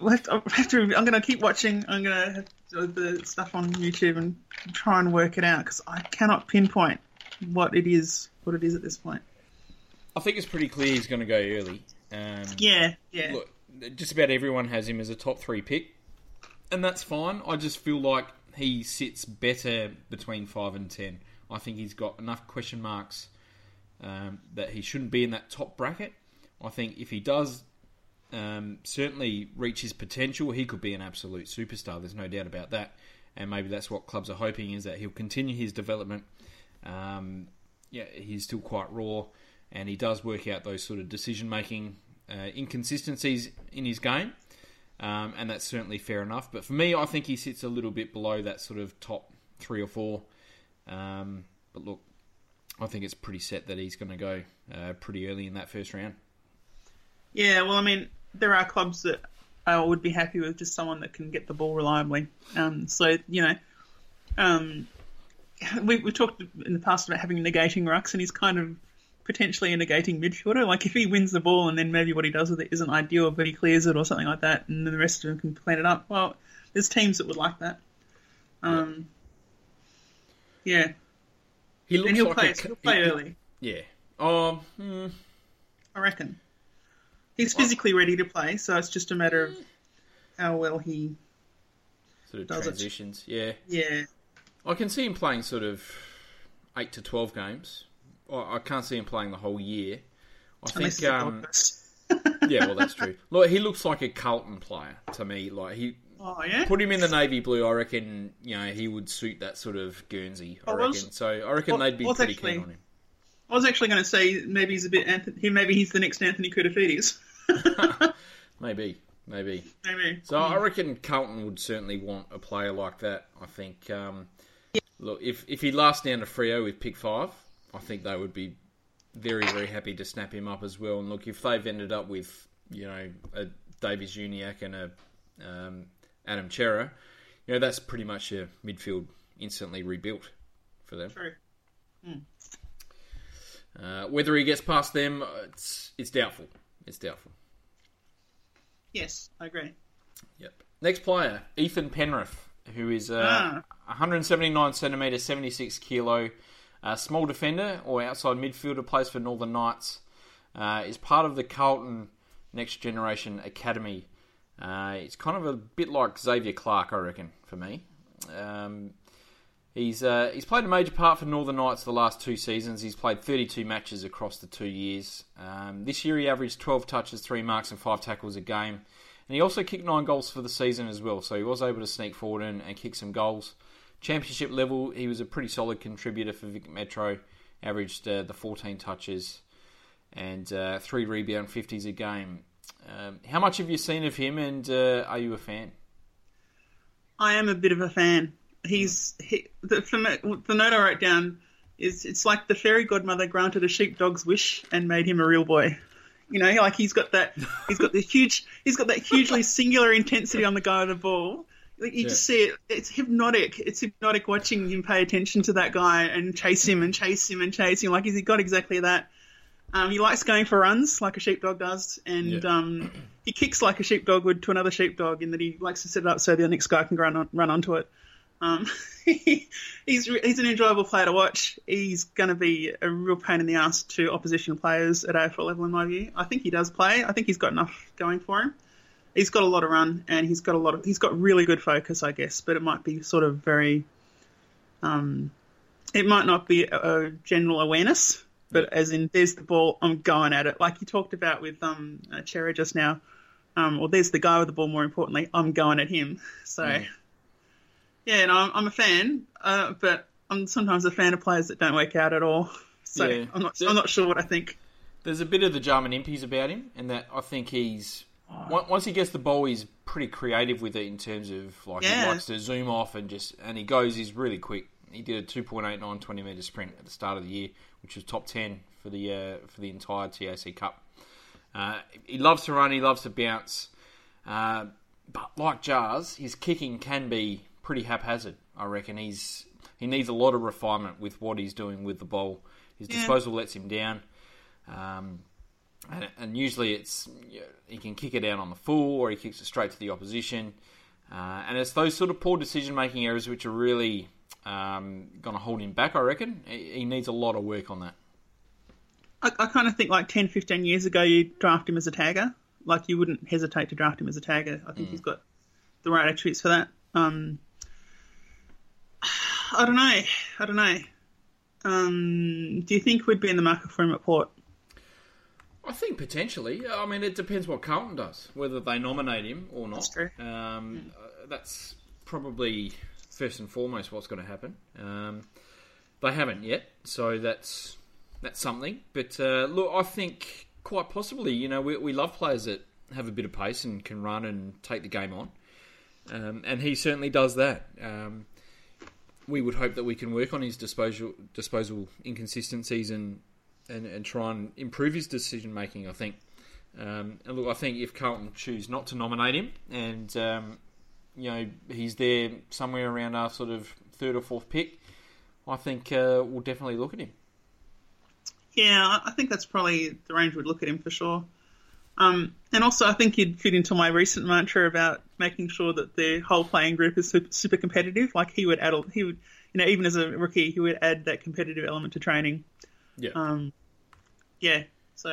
We'll have to, I'll have to, I'm going to keep watching. I'm going to have to do the stuff on YouTube and try and work it out because I cannot pinpoint what it is. What it is at this point. I think it's pretty clear he's going to go early. Um, Yeah. Yeah. look, just about everyone has him as a top three pick, and that's fine. I just feel like he sits better between five and ten. I think he's got enough question marks um, that he shouldn't be in that top bracket. I think if he does um, certainly reach his potential, he could be an absolute superstar. There's no doubt about that. And maybe that's what clubs are hoping is that he'll continue his development. Um, yeah, he's still quite raw, and he does work out those sort of decision making inconsistencies in his game, um, and that's certainly fair enough. But for me, I think he sits a little bit below that sort of top three or four. Um, but look, I think it's pretty set that he's going to go uh, pretty early in that first round. Yeah, well, I mean, there are clubs that I would be happy with just someone that can get the ball reliably. Um, so you know, um, [laughs] we we talked in the past about having negating rucks, and he's kind of potentially a negating midfielder. Like if he wins the ball and then maybe what he does with it isn't ideal, but he clears it or something like that, and then the rest of them can clean it up. Well, there's teams that would like that. Um, yeah, He looks and he'll like play. a, He'll play he- early, Yeah. Um. hmm, I reckon. He's physically ready to play, so it's just a matter of how well he. sort of Does it? transitions. Yeah. Yeah, I can see him playing sort of eight to twelve games. I I can't see him playing the whole year. I unless think. Um, [laughs] yeah, well, that's [laughs] true. Look, he looks like a Carlton player to me. Like he Oh yeah. put him in the navy blue. I reckon you know he would suit that sort of Guernsey. I reckon. was- so I reckon well- they'd be pretty actually- keen on him. I was actually going to say maybe he's a bit Anthony. Maybe he's the next Anthony Koutoufides. [laughs] Maybe, maybe. maybe. So I reckon Carlton would certainly want a player like that. I think. Um, Look, if if he lasts down to Freo with pick five, I think they would be very very happy to snap him up as well. And look, if they've ended up with you know a Davies-Uniacke and a um, Adam Cerra, you know that's pretty much a midfield instantly rebuilt for them. True. Uh, whether he gets past them, it's it's doubtful. It's doubtful. Yes, I agree. Yep. Next player, Ethan Penrith, who is uh, Ah. 179 centimetre, 76 kilo, uh, small defender or outside midfielder, plays for Northern Knights. Uh, is part of the Carlton Next Generation Academy. Uh, it's kind of a bit like Xavier Clark, I reckon, for me. Um, he's uh, he's played a major part for Northern Knights the last two seasons. He's played 32 matches across the two years. Um, this year he averaged 12 touches, three marks, and five tackles a game. And he also kicked nine goals for the season as well, so he was able to sneak forward and, and kick some goals. Championship level, he was a pretty solid contributor for Vic Metro, averaged uh, the 14 touches and uh, three rebound 50s a game. Um, how much have you seen of him, and uh, are you a fan? I am a bit of a fan. He's he, the, the note I wrote down is it's like the fairy godmother granted a sheepdog's wish and made him a real boy. You know, like he's got that he's got the huge he's got that hugely singular intensity on the guy of the ball. Like you just see it. It's hypnotic. It's hypnotic watching him pay attention to that guy and chase him and chase him and chase him. Like he's got exactly that. Um, he likes going for runs like a sheepdog does, and Yeah. um, he kicks like a sheepdog would to another sheepdog in that he likes to set it up so the next guy can run on, run onto it. Um, [laughs] he's he's an enjoyable player to watch. He's going to be a real pain in the ass to opposition players at AFL level, in my view. I think he does play. I think he's got enough going for him. He's got a lot of run, and he's got a lot of he's got really good focus, I guess. But it might be sort of very, um, it might not be a, a general awareness, but as in there's the ball, I'm going at it, like you talked about with um uh, Cherry just now. Um, or there's the guy with the ball. More importantly, I'm going at him. [laughs] So. Mm. Yeah, and I'm, I'm a fan, uh, but I'm sometimes a fan of players that don't work out at all. [laughs] So Yeah. I'm not, I'm not sure what I think. There's a bit of the Jarman Impey's about him, and that I think he's once he gets the ball, he's pretty creative with it in terms of like he likes to zoom off and just and he goes. He's really quick. He did a 2.89 20 meter sprint at the start of the year, which was top 10 for the uh, for the entire TAC Cup. Uh, he loves to run. He loves to bounce. Uh, but like Jars, his kicking can be pretty haphazard. I reckon he's he needs a lot of refinement with what he's doing with the ball. His Yeah. disposal lets him down. Um, and, and usually it's you know, he can kick it out on the full or he kicks it straight to the opposition. Uh, and it's those sort of poor decision making errors which are really um, going to hold him back. I reckon he, he needs a lot of work on that. I, I kind of think like 10, 15 years ago, you draft him as a tagger. Like you wouldn't hesitate to draft him as a tagger. I think he's got the right attributes for that. Um, [sighs] I don't know. I don't know. Um, do you think we'd be in the market for him at Port? I think potentially. I mean, it depends what Carlton does, whether they nominate him or not. That's true. Um, uh, that's probably first and foremost what's going to happen. Um, they haven't yet, so that's that's something. But uh, look, I think quite possibly, you know, we, we love players that have a bit of pace and can run and take the game on, um, and he certainly does that. Um, we would hope that we can work on his disposal disposal inconsistencies and and, and try and improve his decision making. I think. Um, and look, I think if Carlton choose not to nominate him, and um, you know he's there somewhere around our sort of third or fourth pick, I think uh, we'll definitely look at him. Yeah, I- think that's probably the range would look at him for sure. Um, and also, I think he'd fit into my recent mantra about making sure that the whole playing group is super, super competitive. Like he would add, he would, you know, even as a rookie, he would add that competitive element to training. Yeah. Um, yeah. So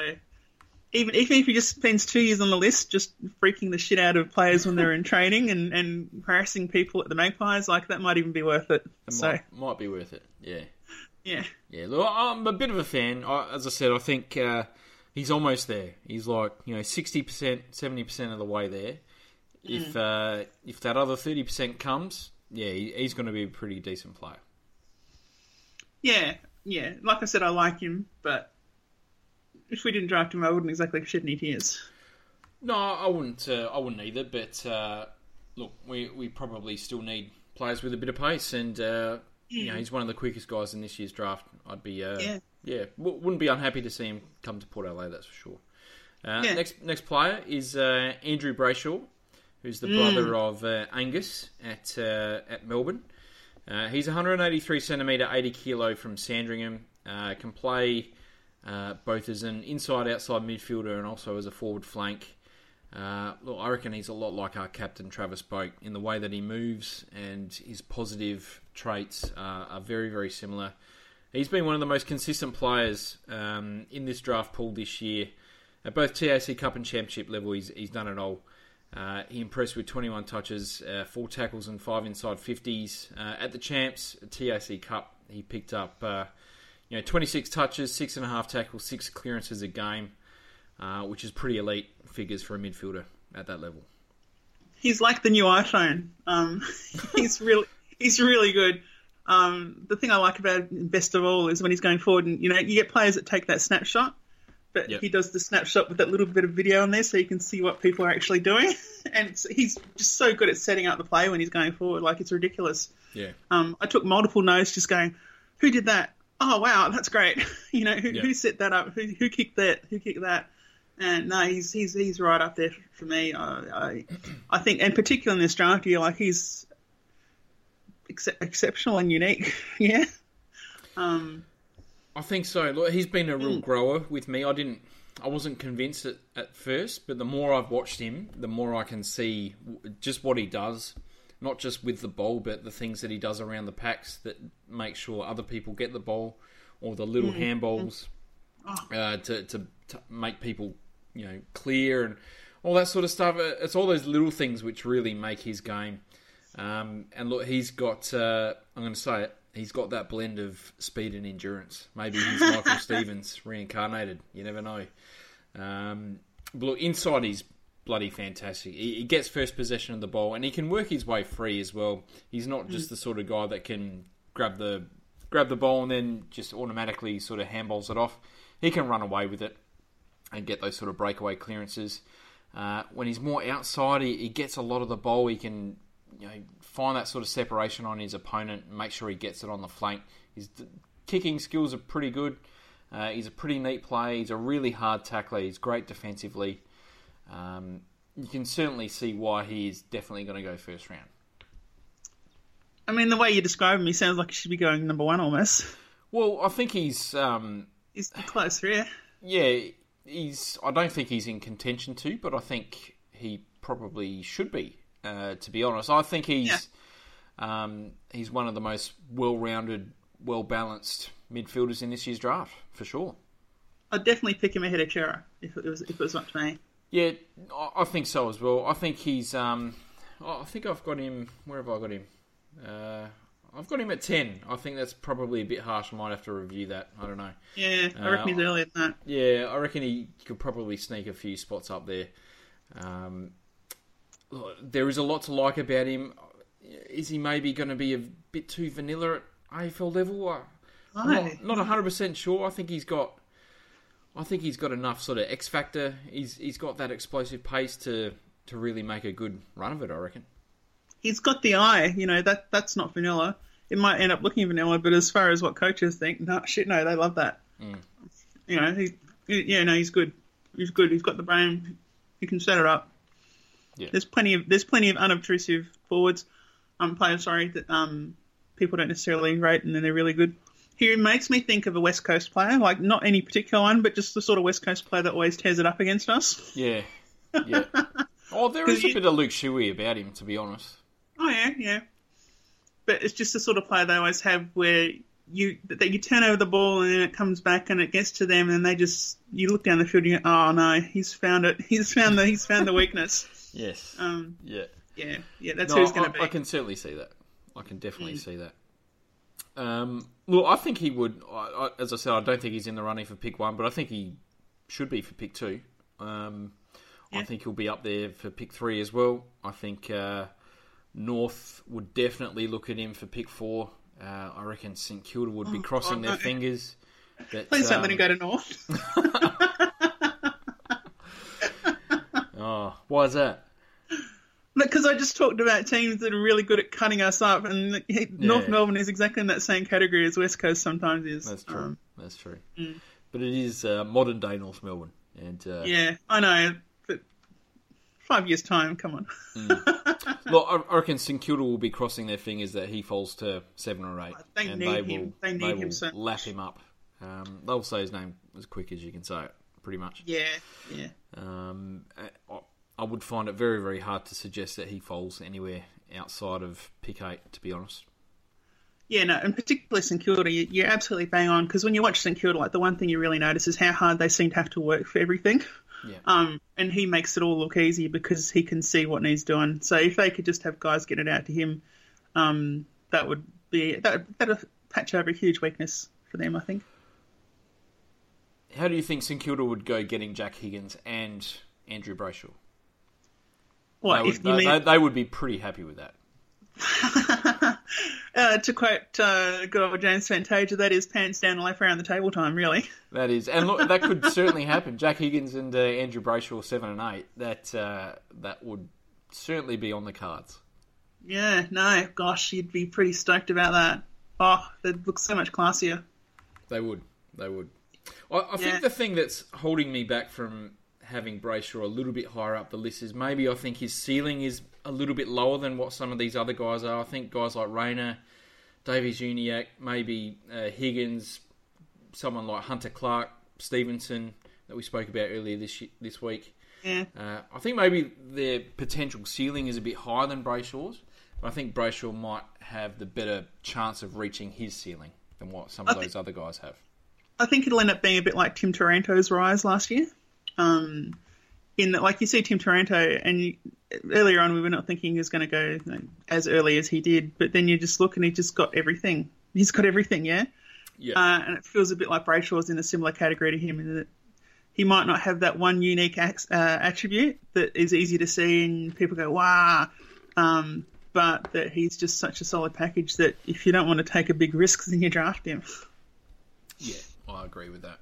even even if he just spends two years on the list, just freaking the shit out of players when they're in [laughs] training and, and harassing people at the Magpies, like that might even be worth it. It so might, might be worth it. Yeah. yeah, Yeah, look, I'm a bit of a fan. I, as I said, I think uh, he's almost there. He's like you know sixty percent, seventy percent of the way there. If uh, if that other thirty percent comes, yeah, he, he's going to be a pretty decent player. yeah, yeah. Like I said, I like him, but if we didn't draft him, I wouldn't exactly shit any tears. No, I wouldn't. Uh, I wouldn't either. But uh, look, we we probably still need players with a bit of pace, and uh, you know he's one of the quickest guys in this year's draft. I'd be uh, Yeah. yeah, w- wouldn't be unhappy to see him come to Port LA. That's for sure. Uh, Yeah. Next next player is uh, Andrew Brayshaw, who's the brother of uh, Angus at uh, at Melbourne. Uh, he's 183 centimetre, 80 kilo from Sandringham. Uh, can play uh, both as an inside outside midfielder and also as a forward flank. Uh, look, I reckon he's a lot like our captain Travis Boak in the way that he moves and his positive traits are, are very very similar. He's been one of the most consistent players um, in this draft pool this year. At both TAC Cup and Championship level, he's, he's done it all. Uh, he impressed with 21 touches, uh, four tackles, and five inside 50s. Uh, at the Champs TAC Cup, he picked up uh, you know 26 touches, six and a half tackles, six clearances a game, uh, which is pretty elite figures for a midfielder at that level. He's like the new iPhone. Um, [laughs] he's really he's really good. Um, the thing I like about him best of all is when he's going forward, and you know, you get players that take that snapshot, but Yep. he does the snapshot with that little bit of video on there, so you can see what people are actually doing. [laughs] and he's just so good at setting up the play when he's going forward, like it's ridiculous. Yeah. Um, I took multiple notes, just going, "Who did that? Oh wow, that's great! [laughs] you know, who, Yeah. who set that up? Who, who kicked that? Who kicked that?" And no, he's he's he's right up there for me. I I, I think, and particularly in this draft year, like he's ex- exceptional and unique. [laughs] yeah. Um, I think so. Look, he's been a real grower with me. I didn't, I wasn't convinced at, at first, but the more I've watched him, the more I can see just what he does. Not just with the ball, but the things that he does around the packs that make sure other people get the ball, or the little handballs uh, to, to to make people you know clear and all that sort of stuff. Uh, It's all those little things which really make his game. Um, and look, he's got. Uh, I'm going to say it. He's got that blend of speed and endurance. Maybe he's [laughs] Michael Stevens reincarnated. You never know. Um, but look, inside he's bloody fantastic. He, he gets first possession of the ball and he can work his way free as well. He's not just the sort of guy that can grab the grab the ball and then just automatically sort of handballs it off. He can run away with it and get those sort of breakaway clearances. Uh, when he's more outside, he, he gets a lot of the ball. He can you know find that sort of separation on his opponent and make sure he gets it on the flank. His d- kicking skills are pretty good. Uh, he's a pretty neat player. He's a really hard tackler. He's great defensively. Um, you can certainly see why he is definitely going to go first round. I mean, the way you describe him, he sounds like he should be going number one almost. Well, I think he's um, He's close, yeah. yeah, he's. I don't think he's in contention to, but I think he probably should be. Uh, to be honest, I think he's um, he's one of the most well-rounded, well-balanced midfielders in this year's draft for sure. I'd definitely pick him ahead of Cerra if it was if it was up to me. Yeah, I- I think so as well. I think he's. Um, I think I've got him. Where have I got him? Uh, I've got him at ten. I think that's probably a bit harsh. I might have to review that. I don't know. Yeah, I reckon he's Uh, earlier than that. Yeah, I reckon he could probably sneak a few spots up there. Um, there is a lot to like about him. Is he maybe going to be a bit too vanilla at AFL level? I- I'm not not hundred percent sure. I think he's got. I think he's got enough sort of X factor. He's he's got that explosive pace to to really make a good run of it. I reckon. He's got the eye, you know, that that's not vanilla. It might end up looking vanilla, but as far as what coaches think, no shit, no, they love that. Mm. You know, he, he- yeah, no, he's good. He's good. He's got the brain. He can set it up. Yeah. There's plenty of there's plenty of unobtrusive forwards, um, players. Sorry, that um people don't necessarily rate, and then they're really good. He makes me think of a West Coast player, like not any particular one, but just the sort of West Coast player that always tears it up against us. Yeah, yeah. [laughs] oh, there is a you- bit of Luke Shuey about him, to be honest. Oh yeah, yeah. But it's just the sort of player they always have where you that you turn over the ball and then it comes back and it gets to them and they just you look down the field and you go, oh no, he's found it. [laughs] He's found the he's found the weakness. Yes. Um, yeah. yeah, yeah, that's No, who he's going to be. Mm. I can certainly see that. I can definitely see that. Um, well, I think he would. I, I, as I said, I don't think he's in the running for pick one, but I think he should be for pick two. Um, I think he'll be up there for pick three as well. I think uh, North would definitely look at him for pick four. Uh, I reckon St Kilda would be Oh, crossing God, their no. fingers. That, Please don't let um, him go to North. [laughs] Oh, why is that? Because I just talked about teams that are really good at cutting us up, and he- North Melbourne is exactly in that same category as West Coast sometimes is. That's true. Um, That's true. Mm. But it is uh, modern day North Melbourne. And uh, Yeah, I know, but five years' time, come on. [laughs] look, I, I reckon St Kilda will be crossing their fingers that he falls to seven or eight, They and they him. will They need they him will so lap him up. Um, they'll say his name as quick as you can say it, pretty much. yeah, yeah. Um, I, I would find it very, very hard to suggest that he falls anywhere outside of pick eight. To be honest, Yeah, no, and particularly St Kilda, you, you're absolutely bang on because when you watch St Kilda, like the one thing you really notice is how hard they seem to have to work for everything. Yeah. Um, and he makes it all look easy because he can see what needs doing. So if they could just have guys get it out to him, um, that would be that that'd patch over a huge weakness for them, I think. how do you think St Kilda would go getting Jack Higgins and Andrew Brayshaw? What They if would, you they, mean they- would be pretty happy with that. [laughs] uh, to quote uh, good old James Fantasia, that is pants down and lap around the table time, really. [laughs] That is, and look, that could certainly happen. Jack Higgins and uh, Andrew Brayshaw seven and eight. That uh, that would certainly be on the cards. Yeah, no, gosh, you'd be pretty stoked about that. Oh, that looks so much classier. They would. They would. I, I think the thing that's holding me back from having Brayshaw a little bit higher up the list is maybe I think his ceiling is a little bit lower than what some of these other guys are. I think guys like Rayner, Davies-Uniacke, maybe uh, Higgins, someone like Hunter Clark, Stephenson that we spoke about earlier this this week. Yeah. Uh, I think maybe their potential ceiling is a bit higher than Brayshaw's, but I think Brayshaw might have the better chance of reaching his ceiling than what some of those other guys have. I think it'll end up being a bit like Tim Taranto's rise last year. Um, in that, like you see Tim Taranto, and you, earlier on we were not thinking he was going to go you know, as early as he did, but then you just look and he just got everything. He's got everything, yeah. Yeah. Uh, and it feels a bit like Brayshaw's in a similar category to him in that he might not have that one unique uh, attribute that is easy to see and people go, wow. Um, but that he's just such a solid package that if you don't want to take a big risk, then you draft him. Yeah, I agree with that.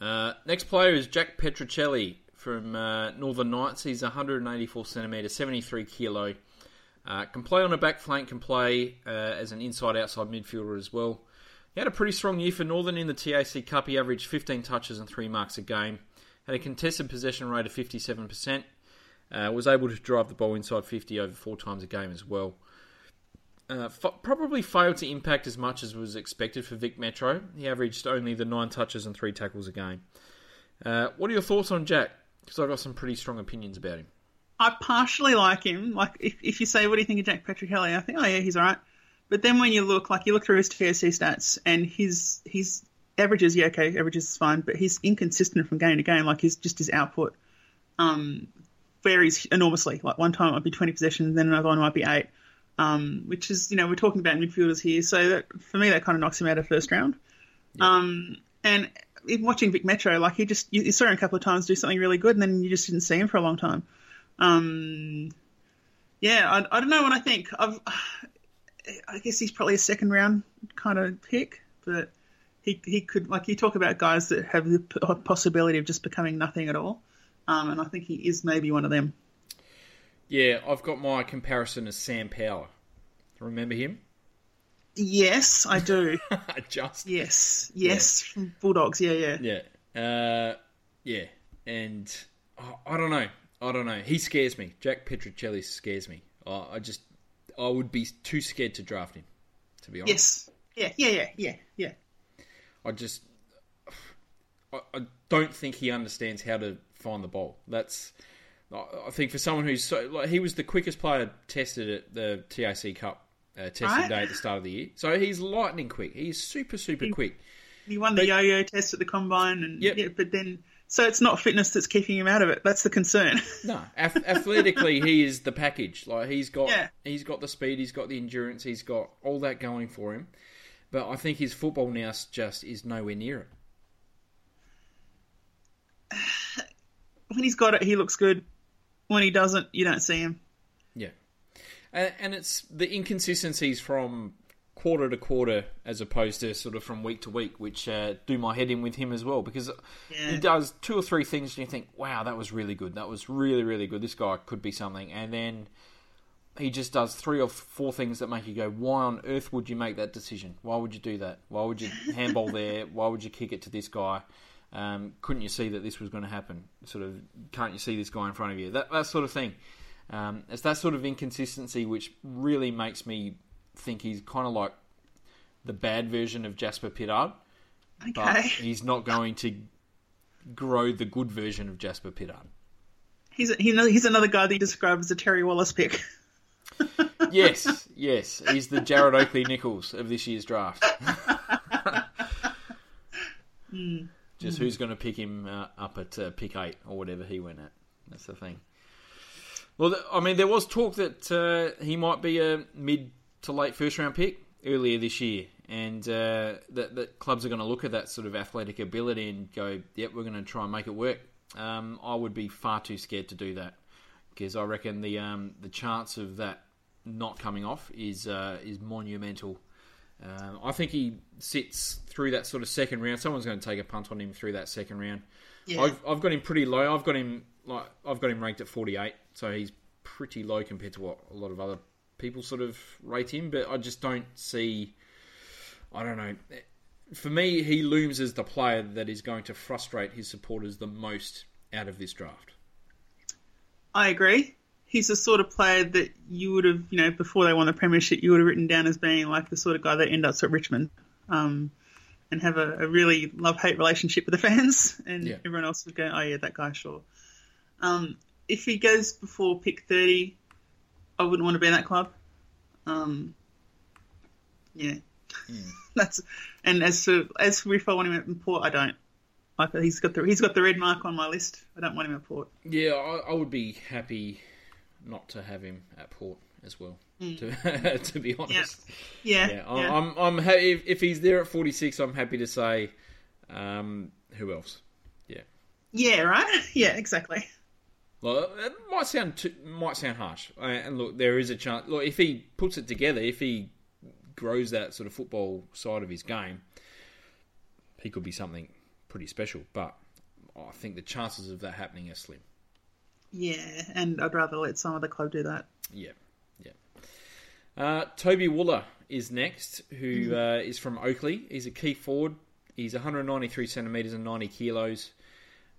Uh, next player is Jack Petrocelli from uh, Northern Knights. He's 184 centimetre, 73 kilo. Uh, can play on a back flank, can play uh, as an inside-outside midfielder as well. He had a pretty strong year for Northern in the TAC Cup. He averaged 15 touches and three marks a game. Had a contested possession rate of 57%. Uh, was able to drive the ball inside 50 over four times a game as well. Uh, f- probably failed to impact as much as was expected for Vic Metro. He averaged only the nine touches and three tackles a game. Uh, what are your thoughts on Jack? Because I've got some pretty strong opinions about him. I partially like him. Like if, if you say, "What do you think of Jack Petrocelli?" I think, "Oh yeah, he's alright." But then when you look, like you look through his TAC stats, and his his averages, yeah, okay, averages is fine, but he's inconsistent from game to game. Like his just his output um, varies enormously. Like one time it might be twenty possessions, then another one might be eight. Um, which is, you know, we're talking about midfielders here, so that for me that kind of knocks him out of first round. Um, and even watching Vic Metro, like he just you, you saw him a couple of times do something really good, and then you just didn't see him for a long time. Um, yeah, I, I don't know what I think. I've, I guess he's probably a second round kind of pick, but he he could like you talk about guys that have the possibility of just becoming nothing at all, um, and I think he is maybe one of them. Yeah, I've got my comparison as Sam Power. Remember him? Yes, I do. [laughs] Just. yes, yes, from Bulldogs. Yeah, yeah. Yeah. Uh, yeah. And oh, I don't know. I don't know. He scares me. Jack Petrocelli scares me. I I just, I would be too scared to draft him, to be honest. Yes. Yeah, yeah, yeah, yeah, yeah. I just [sighs] I, I don't think he understands how to find the ball. That's I I think for someone who's so like he was the quickest player tested at the TAC Cup uh, testing Right. day at the start of the year. So he's lightning quick. He's super super quick. He won the yo-yo test at the combine, and Yep. yeah, but then so it's not fitness that's keeping him out of it. That's the concern. [laughs] No, ath- athletically he is the package. Like he's got Yeah. he's got the speed, he's got the endurance, he's got all that going for him. But I think his football now just is nowhere near it. [sighs] when he's got it, he looks good. When he doesn't, you don't see him. Yeah, and, and it's the inconsistencies from quarter to quarter as opposed to sort of from week to week, which uh, do my head in with him as well because Yeah. he does two or three things and you think, wow, that was really good. That was really really good. This guy could be something, and then he just does three or four things that make you go, why on earth would you make that decision? Why would you do that? Why would you handball [laughs] there? Why would you kick it to this guy? Um, couldn't you see that this was going to happen? Sort of, can't you see this guy in front of you? That that sort of thing. Um, it's that sort of inconsistency which really makes me think he's kind of like the bad version of Jasper Pittard, but he's not going to grow the good version of Jasper Pittard. He's a, he, he's another guy that you describe as a Terry Wallace pick. [laughs] Yes, yes, he's the Jared Oakley Nichols of this year's draft. [laughs] Just who's going to pick him uh, up at uh, pick eight or whatever he went at? That's the thing. Well, th- I mean, there was talk that uh, he might be a mid to late first round pick earlier this year, and uh, that, that clubs are going to look at that sort of athletic ability and go, "Yep, we're going to try and make it work." Um, I would be far too scared to do that because I reckon the um, the chance of that not coming off is uh, is monumental. Um, I think he sits through that sort of second round. Someone's going to take a punt on him through that second round. Yeah. I've, I've got him pretty low. I've got him like I've got him ranked at 48, so he's pretty low compared to what a lot of other people sort of rate him. But I just don't see. I don't know. For me, he looms as the player that is going to frustrate his supporters the most out of this draft. I agree. He's the sort of player that you would have, you know, before they won the premiership, you would have written down as being like the sort of guy that ends up at Richmond, um, and have a, a really love-hate relationship with the fans, [laughs] and Yeah. everyone else would go, "Oh yeah, that guy, sure." Um, if he goes before pick thirty, I wouldn't want to be in that club. Um, yeah, [laughs] that's and as for as for if I want him at Port, I don't. Like he's got the he's got the red mark on my list. I don't want him at Port. Yeah, I, I would be happy not to have him at Port as well. To, [laughs] to be honest, Yeah, yeah, yeah. I'm, I'm, I'm ha- if, if he's there at 46, I'm happy to say, um, who else? Yeah, Yeah, right. [laughs] Yeah, exactly. well, it might sound too, might sound harsh, and look, there is a chance. Look, if he puts it together, if he grows that sort of football side of his game, he could be something pretty special. But I think the chances of that happening are slim. Yeah, and I'd rather let some other club do that. Yeah, yeah. Uh, Toby Wooller is next, who Mm-hmm. uh, is from Oakleigh. He's a key forward. He's 193 centimetres and 90 kilos.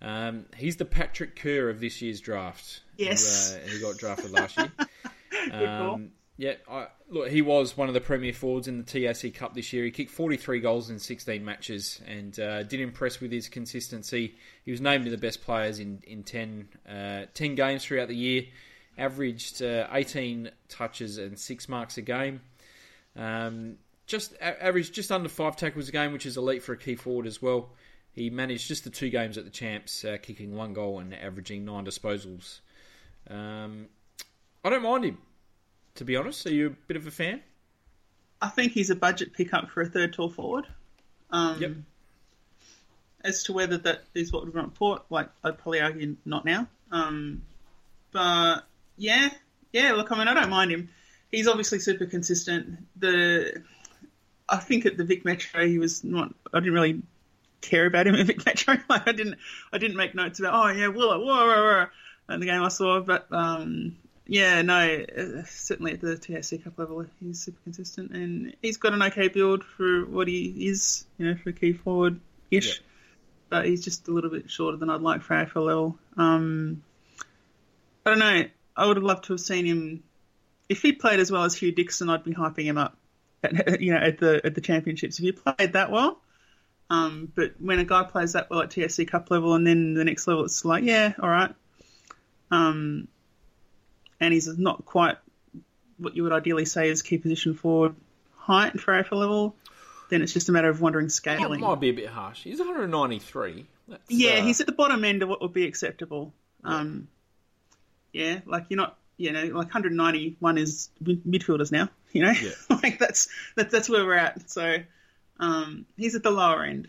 Um, he's the Patrick Kerr of this year's draft. Yes. Who, uh, who got drafted last year. [laughs] Um, yeah, I, look, he was one of the premier forwards in the TAC Cup this year. He kicked 43 goals in 16 matches and uh, did impress with his consistency. He was named to the best players in in 10, uh, 10 games throughout the year. Averaged uh, 18 touches and six marks a game. Um, just a- averaged just under five tackles a game, which is elite for a key forward as well. He managed just the two games at the champs, uh, kicking one goal and averaging nine disposals. Um, I don't mind him, to be honest. Are you a bit of a fan? I think he's a budget pickup for a third tall forward. Um, Yep. As to whether that is what we want Port, like I'd probably argue not now. Um, but yeah, yeah. Look, I mean, I don't mind him. He's obviously super consistent. The I think at the Vic Metro, he was not. I didn't really care about him at Vic Metro. [laughs] Like I didn't. I didn't make notes about. Oh yeah, Willa, whoa, whoa, whoa, and the game I saw. But um, yeah, no, uh, certainly at the TAC Cup level, he's super consistent, and he's got an okay build for what he is. You know, for a key forward ish. Yeah. But he's just a little bit shorter than I'd like for AFL level. Um, I don't know. I would have loved to have seen him. If he played as well as Hugh Dixon, I'd be hyping him up. At, [laughs] you know, at the at the championships. If he played that well, um, but when a guy plays that well at TAC Cup level and then the next level, it's like, yeah, all right. Um, and he's not quite what you would ideally say is key position forward height for AFL level. Then it's just a matter of wondering That scaling. might be a bit harsh. He's 193. That's, Yeah, uh, he's at the bottom end of what would be acceptable. Um, yeah, like you're not, you know, like 191 is midfielders now. You know, Yeah. [laughs] like that's that's that's where we're at. So um, he's at the lower end,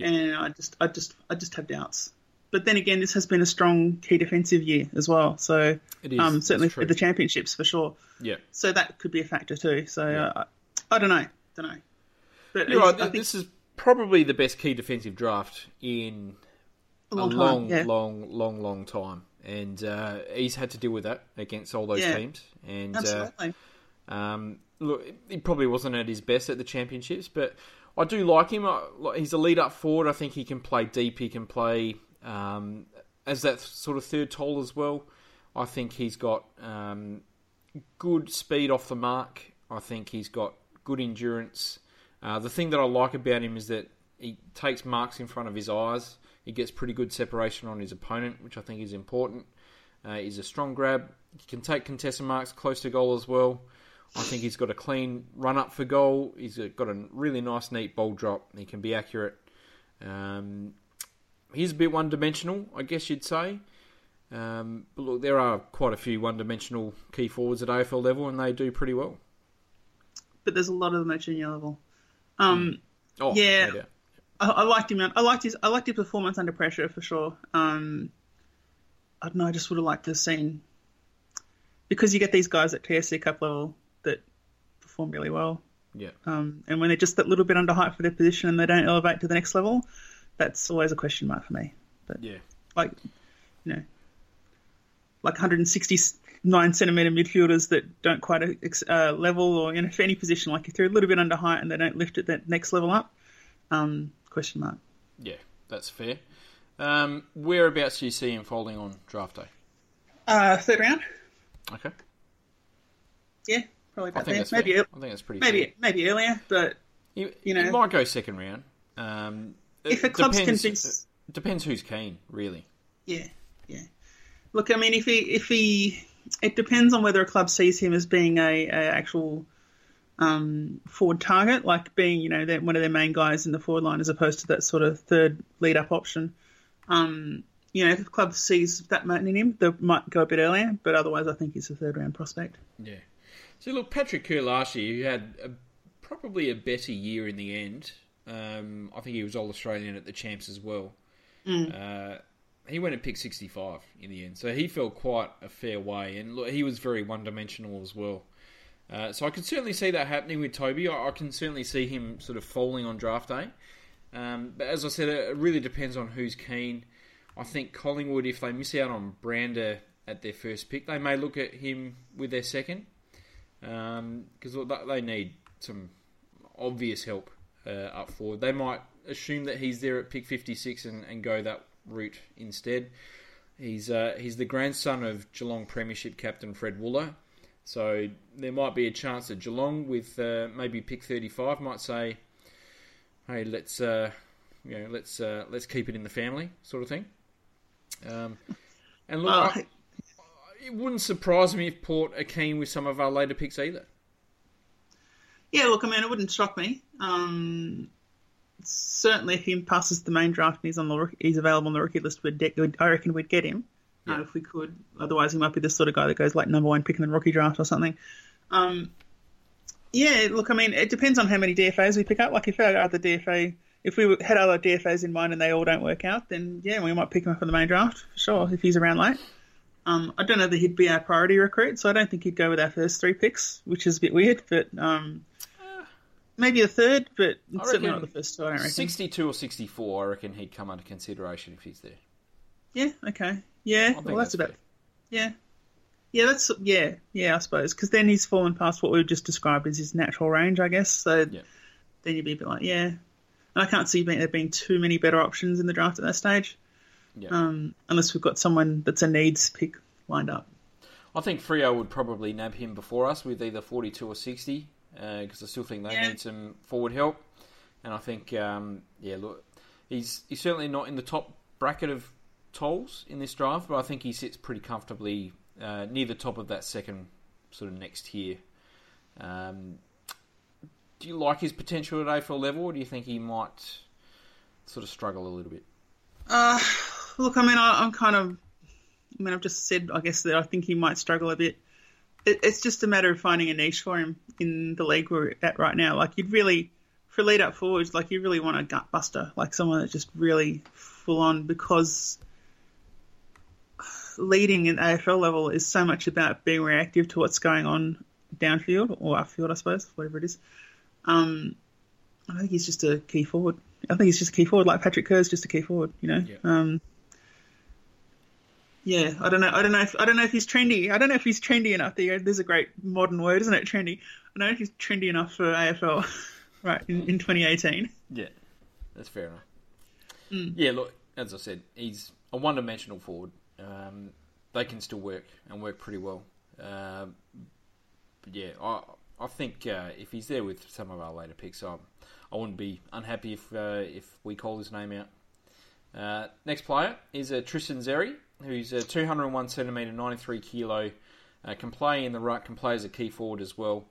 and I just I just I just have doubts. But then again, this has been a strong key defensive year as well. So It is, um, certainly for the championships for sure. yeah. So that could be a factor too. So Yeah. uh, I, I don't know, don't know. But You're right. Think This is probably the best key defensive draft in a long, a long, yeah. long, long, long time, and uh, he's had to deal with that against all those Yeah. teams. And uh, Absolutely. um, look, he probably wasn't at his best at the championships, but I do like him. I- He's a lead up forward. I think he can play deep. He can play um, as that sort of third tall as well. I think he's got um, good speed off the mark. I think he's got good endurance. Uh, the thing that I like about him is that he takes marks in front of his eyes. He gets pretty good separation on his opponent, which I think is important. Uh, he's a strong grab. He can take contested marks close to goal as well. I think he's got a clean run up for goal. He's got a really nice, neat ball drop. He can be accurate. Um, he's a bit one dimensional, I guess you'd say. Um, but look, there are quite a few one dimensional key forwards at AFL level, and they do pretty well. But there's a lot of them at junior level. Um, Oh, Yeah. no. I, I liked him. I liked his. I liked his performance under pressure for sure. Um, I don't know. I just would have liked to have seen because you get these guys at TAC Cup level that perform really well, Yeah. um, and when they're just that little bit under height for their position and they don't elevate to the next level, that's always a question mark for me. But Yeah. like, you know, like 169 centimeter midfielders that don't quite ex- uh, level, or you know, for any position, like if they're a little bit under height and they don't lift it that next level up, um, question mark. Yeah, that's fair. Um, whereabouts do you see him folding on draft day? Uh, third round, Okay. yeah, probably I about think there. Maybe, fair. I think that's pretty maybe, fair. maybe earlier, but You, you know- you might go second round. Um, if a club's depends, convinced, depends who's keen, really. yeah, yeah. Look, I mean, if he, if he, it depends on whether a club sees him as being a, a actual um, forward target, like being, you know, one of their main guys in the forward line, as opposed to that sort of third lead up option. Um, you know, if the club sees that much in him, they might go a bit earlier, but otherwise, I think he's a third round prospect. Yeah. So look, Patrick Kerr, who had a, probably a better year in the end. Um, I think he was All Australian at the champs as well. Uh, he went and picked 65 in the end, so he fell quite a fair way. And look, he was very one dimensional as well. Uh, so I can certainly see that happening with Toby. I, I can certainly see him sort of falling on draft day. Um, but as I said, it it really depends on who's keen. I think Collingwood, if they miss out on Brander at their first pick, they may look at him with their second because they need some obvious help uh, up forward. They might assume that he's there at pick 56 and, and go that route instead. He's uh, he's the grandson of Geelong Premiership captain Fred Wooller, so there might be a chance that Geelong, with uh, maybe pick 35, might say, "Hey, let's uh, you know let's uh, let's keep it in the family," sort of thing. Um, and look, I- it wouldn't surprise me if Port are keen with some of our later picks either. Yeah, look, I mean, it wouldn't shock me. Um, certainly, if he passes the main draft and he's on the he's available on the rookie list, we'd I reckon we'd get him uh, if we could. Otherwise, he might be the sort of guy that goes like number one pick in the rookie draft or something. Um, yeah, look, I mean, it depends on how many DFAs we pick up. Like, if our other DFA, if we had other DFAs in mind and they all don't work out, then yeah, we might pick him up in the main draft for sure if he's around late. Um, I don't know that he'd be our priority recruit, so I don't think he'd go with our first three picks, which is a bit weird, but um, maybe the third, but certainly not the first two. I reckon. 62 or 64, I reckon he'd come under consideration if he's there. Yeah, okay, yeah. Well, that's, that's about fair. yeah, yeah. That's yeah, yeah. I suppose because then he's fallen past what we've just described as his natural range, I guess. So Yeah. then you'd be a bit like, yeah. And I can't see there being too many better options in the draft at that stage, Yeah. um, unless we've got someone that's a needs pick lined up. I think Freo would probably nab him before us with either 42 or 60 because I still think they Yeah. need some forward help. And I think, um, yeah, look, he's he's certainly not in the top bracket of tolls in this draft, but I think he sits pretty comfortably uh, near the top of that second sort of next tier. Um, do you like his potential at AFL level, or do you think he might sort of struggle a little bit? Uh, look, I mean, I, I'm kind of. I mean, I've just said, I guess, that I think he might struggle a bit. It, it's just a matter of finding a niche for him in the league we're at right now. Like, you'd really, for lead up forwards, like, you really want a gut buster, like someone that's just really full on because leading in AFL level is so much about being reactive to what's going on downfield or upfield, I suppose, whatever it is. Um, I think he's just a key forward. I think he's just a key forward, like Patrick Kerr's just a key forward. You know. Yeah. Um, yeah, I don't know. I don't know if I don't know if he's trendy. I don't know if he's trendy enough. There's a great modern word, isn't it? Trendy. I don't know if he's trendy enough for AFL. [laughs] right in, in 2018. Yeah, that's fair enough. Yeah, look, as I said, he's a one-dimensional forward. Um, they can still work and work pretty well. Um but yeah, I I think uh, if he's there with some of our later picks, I I wouldn't be unhappy if uh, if we call his name out. Uh, next player is uh, Tristan Xerri, who's a 201 centimetre, 93 kilo, uh, can play in the ruck, can play as a key forward as well.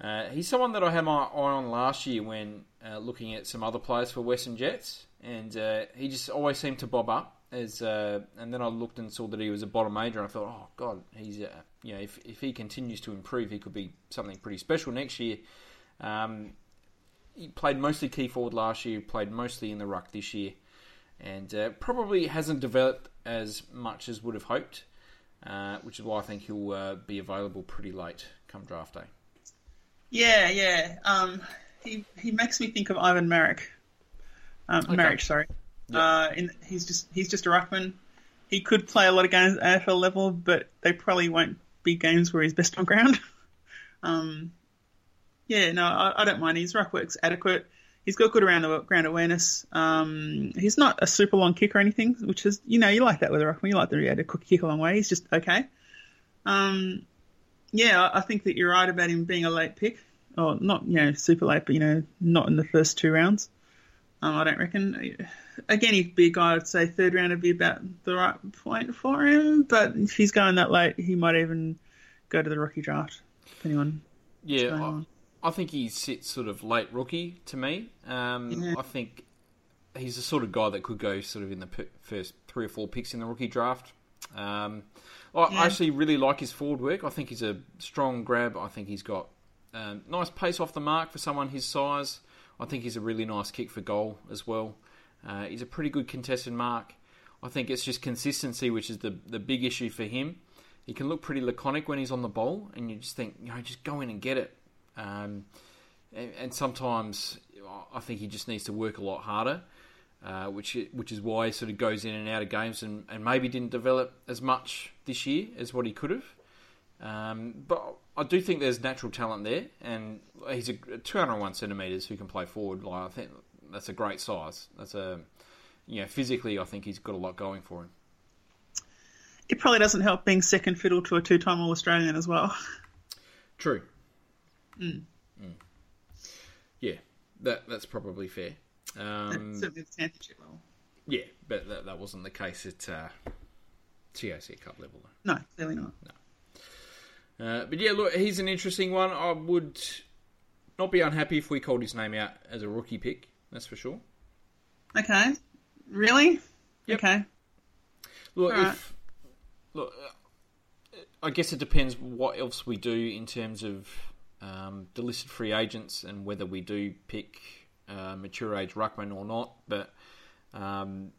Uh, he's someone that I had my eye on last year when uh, looking at some other players for Western Jets, and uh, he just always seemed to bob up. As uh, and then I looked and saw that he was a bottom major, and I thought, oh god, he's uh, you know if if he continues to improve, he could be something pretty special next year. Um, he played mostly key forward last year, played mostly in the ruck this year, and uh, probably hasn't developed as much as would have hoped, uh, which is why I think he'll uh, be available pretty late come draft day. Yeah, yeah. Um, he he makes me think of Ivan Maric. Um, Maric, sorry. Uh, in, he's just he's just a ruckman. He could play a lot of games at AFL level, but they probably won't be games where he's best on ground. [laughs] um, yeah, no, I, I don't mind. His ruck work's adequate. He's got good around the ground awareness. Um, he's not a super long kick or anything, which is you know you like that with a ruckman. You like the yeah, to kick a long way. He's just okay. Um, yeah, I think that you're right about him being a late pick. Or not, you know, super late, but you know, not in the first two rounds. Um, I don't reckon. Again, he'd be a guy I'd say third round would be about the right point for him. But if he's going that late, he might even go to the rookie draft, depending on Yeah, I, think he sits sort of late rookie to me. Um, Yeah. I think he's the sort of guy that could go sort of in the p- first three or four picks in the rookie draft. Um, I Yeah. Actually really like his forward work. I think he's a strong grab. I think he's got um, nice pace off the mark for someone his size. I think he's a really nice kick for goal as well. Uh, he's a pretty good contested mark. I think it's just consistency, which is the the big issue for him. He can look pretty laconic when he's on the ball, and you just think, you know, just go in and get it. Um, and, and sometimes I think he just needs to work a lot harder, uh, which which is why he sort of goes in and out of games and, and maybe didn't develop as much this year as what he could have. Um, but I do think there's natural talent there, and he's a 201 centimeters who can play forward. Like I think that's a great size. That's a you know physically, I think he's got a lot going for him. It probably doesn't help being second fiddle to a two-time All Australian as well. True. Mm. Yeah, that that's probably fair. Um, [laughs] Certainly the championship level. yeah, but that, that wasn't the case at uh, TAC Cup level. Though. No, clearly not. Uh, but yeah, look, he's an interesting one. I would not be unhappy if we called his name out as a rookie pick. That's for sure. Okay, really? Yep. Okay. Look, Alright. if look, uh, I guess it depends what else we do in terms of um, the listed free agents and whether we do pick uh, mature age ruckman or not. But um,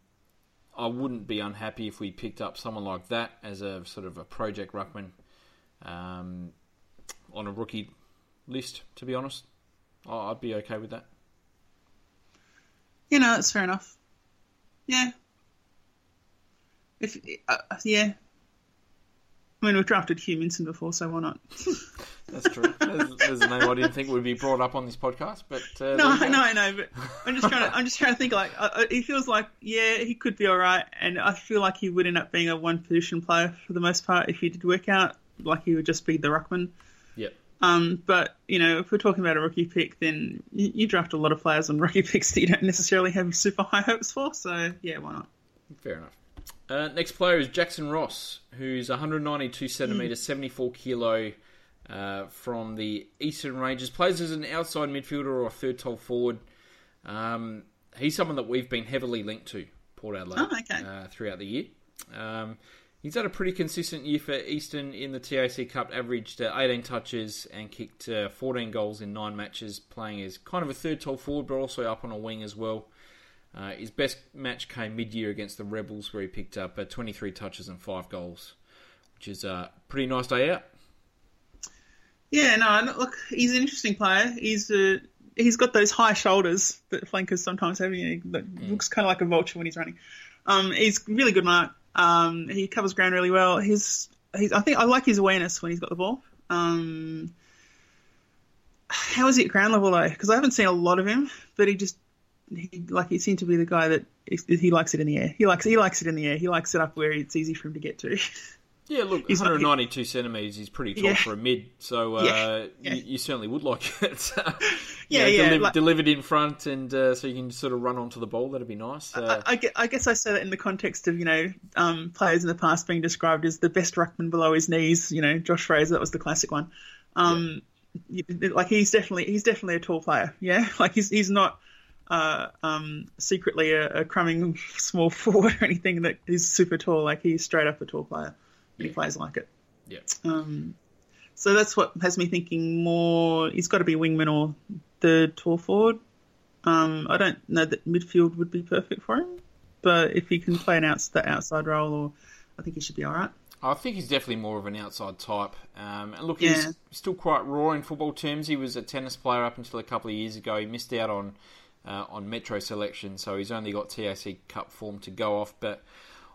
I wouldn't be unhappy if we picked up someone like that as a sort of a project ruckman um, on a rookie list. To be honest, I'd be okay with that. You know, that's fair enough. Yeah. If uh, yeah. I mean, we've drafted Hugh Minson before, so why not? [laughs] That's true. there's, there's a name I didn't think would be brought up on this podcast, but uh, no, you go. no, no. But I'm just trying to. I'm just trying to think. Like, uh, uh, he feels like, yeah, he could be all right, and I feel like he would end up being a one position player for the most part if he did work out. Like, he would just be the ruckman. Yep. Um, but you know, if we're talking about a rookie pick, then you, you draft a lot of players on rookie [laughs] picks that you don't necessarily have super high hopes for. So yeah, why not? Fair enough. Uh, next player is Jackson Ross, who's 192 centimetres, 74 kilo, uh, from the Eastern Rangers. Plays as an outside midfielder or a third tall forward. Um, he's someone that we've been heavily linked to, Port Adelaide, Oh, okay. uh, throughout the year. Um, he's had a pretty consistent year for Eastern in the TAC Cup, averaged uh, 18 touches and kicked uh, 14 goals in nine matches, playing as kind of a third tall forward, but also up on a wing as well. Uh, his best match came mid-year against the Rebels, where he picked up uh, 23 touches and five goals, which is a pretty nice day out. Yeah, no, look, he's an interesting player. He's uh, he's got those high shoulders that flankers sometimes have. You know, that looks kind of like a vulture when he's running. Um, he's really good mark. Um, he covers ground really well. He's, he's I think I like his awareness when he's got the ball. Um, how is he at ground level though? Because I haven't seen a lot of him, but he just he like he seemed to be the guy that he likes it in the air. He likes he likes it in the air. He likes it up where it's easy for him to get to. [laughs] Yeah, look, He's not- 192 centimetres is pretty tall Yeah. for a mid, so uh, Yeah, yeah. You, you certainly would like it. [laughs] Yeah, You know, yeah, like- delivered in front, and uh, so you can sort of run onto the ball. That'd be nice. Uh, I, I I guess I say that in the context of you know um, players in the past being described as the best ruckman below his knees. You know, Josh Fraser, that was the classic one. Um, Like he's definitely he's definitely a tall player. Yeah, [laughs] like he's he's not uh, um, secretly a, a crumbing [laughs] small forward or anything that is super tall. Like he's straight up a tall player. And he plays like it. yeah. Um, so that's what has me thinking more. He's got to be wingman or the tall forward. Um, I don't know that midfield would be perfect for him, but if he can play an outs the outside role, or I think he should be all right. I think he's definitely more of an outside type. Um, and look, Yeah. he's still quite raw in football terms. He was a tennis player up until a couple of years ago. He missed out on uh, on Metro selection, so he's only got TAC Cup form to go off. But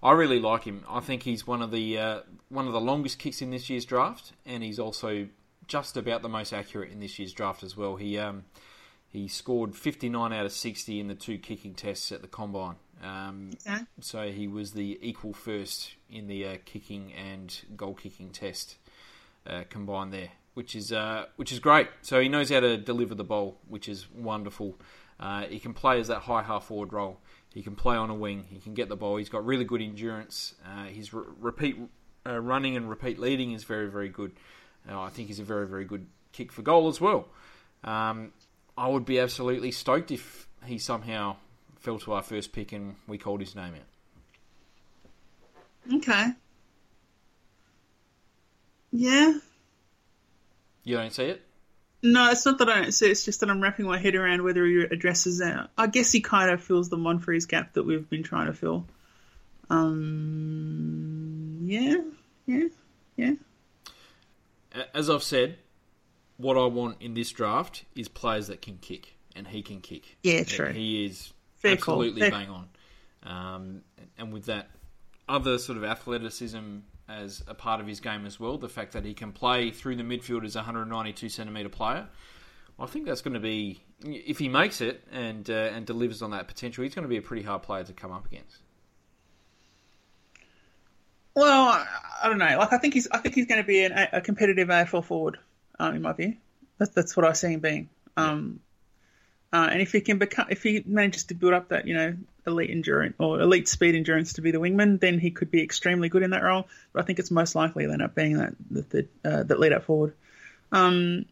I really like him. I think he's one of the uh, one of the longest kicks in this year's draft, and he's also just about the most accurate in this year's draft as well. He um, he scored 59 out of 60 in the two kicking tests at the combine. Um, Okay. so he was the equal first in the uh, kicking and goal kicking test uh, combined there, which is uh, which is great. So he knows how to deliver the ball, which is wonderful. Uh, he can play as that high half forward role. He can play on a wing. He can get the ball. He's got really good endurance. Uh, his re- repeat uh, running and repeat leading is very very good. Uh, I think he's a very very good kick for goal as well. Um, I would be absolutely stoked if he somehow fell to our first pick and we called his name out. Okay. Yeah. You don't see it? No, it's not that I don't see. It's just that I'm wrapping my head around whether he addresses that. I guess he kind of fills the Monfries gap that we've been trying to fill. Um. Yeah. Yeah. Yeah. As I've said, what I want in this draft is players that can kick, and he can kick. Yeah, And true. He is Fair absolutely Fair- bang on. Um, and with that other sort of athleticism as a part of his game as well, the fact that he can play through the midfield as a 192 centimetre player, I think that's going to be, if he makes it and uh, and delivers on that potential, he's going to be a pretty hard player to come up against. Well, I, I don't know. Like, I think he's. I think he's going to be an, a competitive AFL forward, um, in my view. That's that's what I see him being. Um, uh, and if he can become, if he manages to build up that, you know, elite endurance or elite speed endurance to be the wingman, then he could be extremely good in that role. But I think it's most likely he'll end up being that that that, uh, that lead up forward. Um,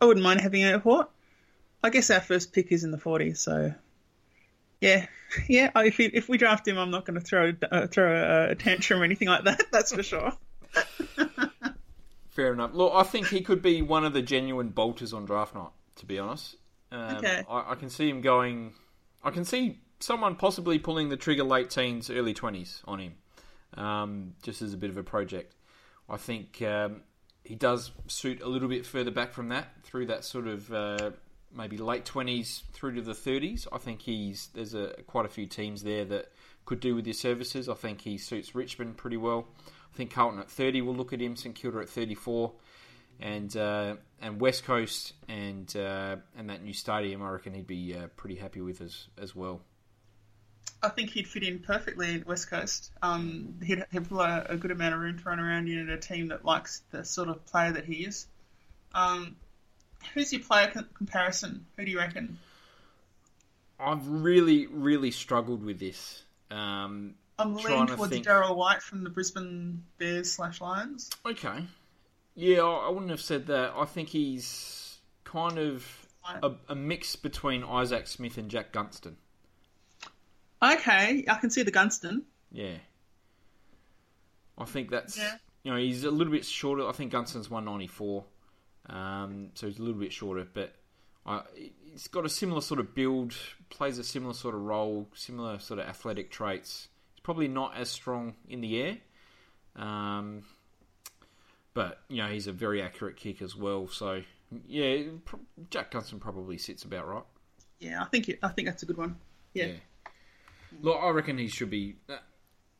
I wouldn't mind having a Hort. I guess our first pick is in the 40s, so yeah, [laughs] yeah. If he, if we draft him, I'm not going to throw uh, throw a, a tantrum or anything like that. [laughs] That's for sure. [laughs] Fair enough. Look, I think he could be one of the genuine bolters on draft night. To be honest, um, Okay. I, I can see him going. I can see someone possibly pulling the trigger late teens, early twenties on him, um, just as a bit of a project. I think um, he does suit a little bit further back from that, through that sort of uh, maybe late twenties through to the thirties. I think he's there's a quite a few teams there that could do with his services. I think he suits Richmond pretty well. I think Carlton at 30 will look at him, St Kilda at 34, and uh, and West Coast and uh, and that new stadium. I reckon he'd be uh, pretty happy with as as well. I think he'd fit in perfectly in West Coast. Um, he'd have a, a good amount of room to run around in a team that likes the sort of player that he is. Um, who's your player co- comparison? Who do you reckon? I've really really struggled with this. Um, I'm leaning to towards think. Darryl White from the Brisbane Bears slash Lions. okay, yeah, I I wouldn't have said that. I think he's kind of a, a mix between Isaac Smith and Jack Gunston. Okay, I can see the Gunston. Yeah. I think that's Yeah. you know he's a little bit shorter. I think Gunston's one ninety four, um, so he's a little bit shorter. But uh, he's got a similar sort of build, plays a similar sort of role, similar sort of athletic traits. He's probably not as strong in the air, um, but you know he's a very accurate kick as well. So yeah, Jack Gunston probably sits about right. Yeah, I think I think that's a good one. Yeah. Look, I reckon he should be. uh,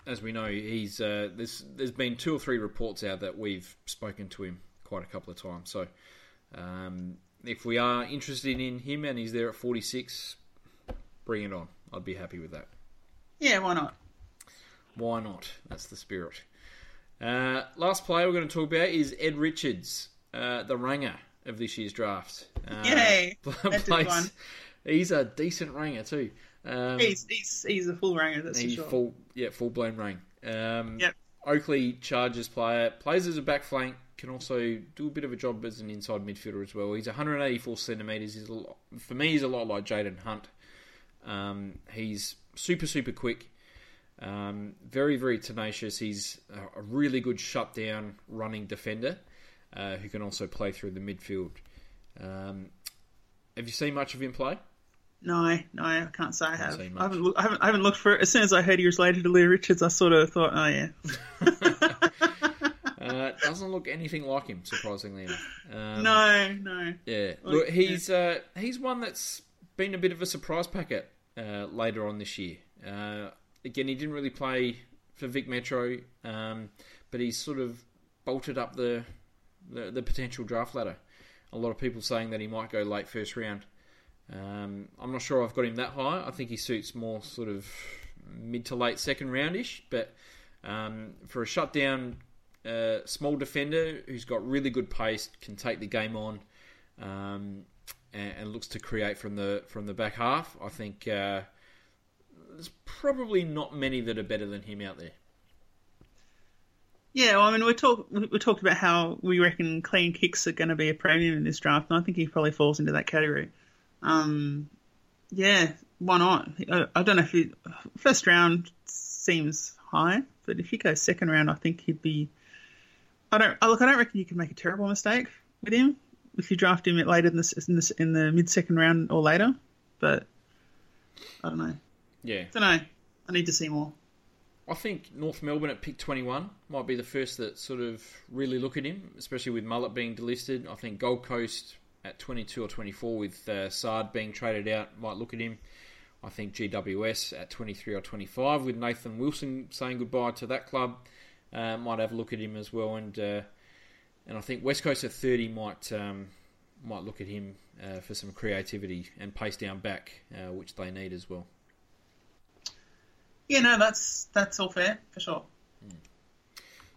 As we know, he's uh, there's there's been two or three reports out that we've spoken to him quite a couple of times. So um, if we are interested in him and he's there at 46, bring it on. I'd be happy with that. Yeah, why not? Why not? That's the spirit. Uh, last player we're going to talk about is Ed Richards, uh, the ranger of this year's draft. Uh, Yay! [laughs] Plays- one. He's a decent ranger too. Um, He's he's he's a full ranger, that's for he's sure. full, yeah, full blown rank. Um, Yep. Oakleigh Chargers player plays as a back flank, can also do a bit of a job as an inside midfielder as well. He's 184 centimeters. He's a lot, for me, he's a lot like Jayden Hunt. Um, he's super super quick, um, very very tenacious. He's a, a really good shutdown running defender uh, who can also play through the midfield. Um, have you seen much of him play? No, no, I can't say I have. I haven't, look, I haven't, I haven't looked for it. As soon as I heard he was related to Leah Richards, I sort of thought, oh yeah, [laughs] Uh, doesn't look anything like him, surprisingly enough. Um, no, no. Yeah, look, he's uh, he's one that's been a bit of a surprise packet uh, later on this year. Uh, again, he didn't really play for Vic Metro, um, but he's sort of bolted up the, the the potential draft ladder. A lot of people saying that he might go late first round. Um, I'm not sure I've got him that high. I think he suits more sort of mid to late second roundish, but um, for a shutdown uh, small defender who's got really good pace, can take the game on, um, and, and looks to create from the from the back half. I think uh, there's probably not many that are better than him out there. Yeah, well, I mean, we talk we we talked about how we reckon clean kicks are going to be a premium in this draft, and I think he probably falls into that category. Um, yeah, why not? I, I don't know if he first round seems high, but if he goes second round, I think he'd be. I don't look. I don't reckon you can make a terrible mistake with him if you draft him later in the in the, in the mid second round or later. But I don't know. Yeah, I don't know. I need to see more. I think North Melbourne at pick 21 might be the first that sort of really look at him, especially with Mullet being delisted. I think Gold Coast at 22 or 24 with uh, Sard being traded out might look at him. I think GWS at 23 or 25 with Nathan Wilson saying goodbye to that club uh, might have a look at him as well. And uh, and I think West Coast at 30 might um, might look at him uh, for some creativity and pace down back, uh, which they need as well. Yeah, no, that's that's all fair for sure.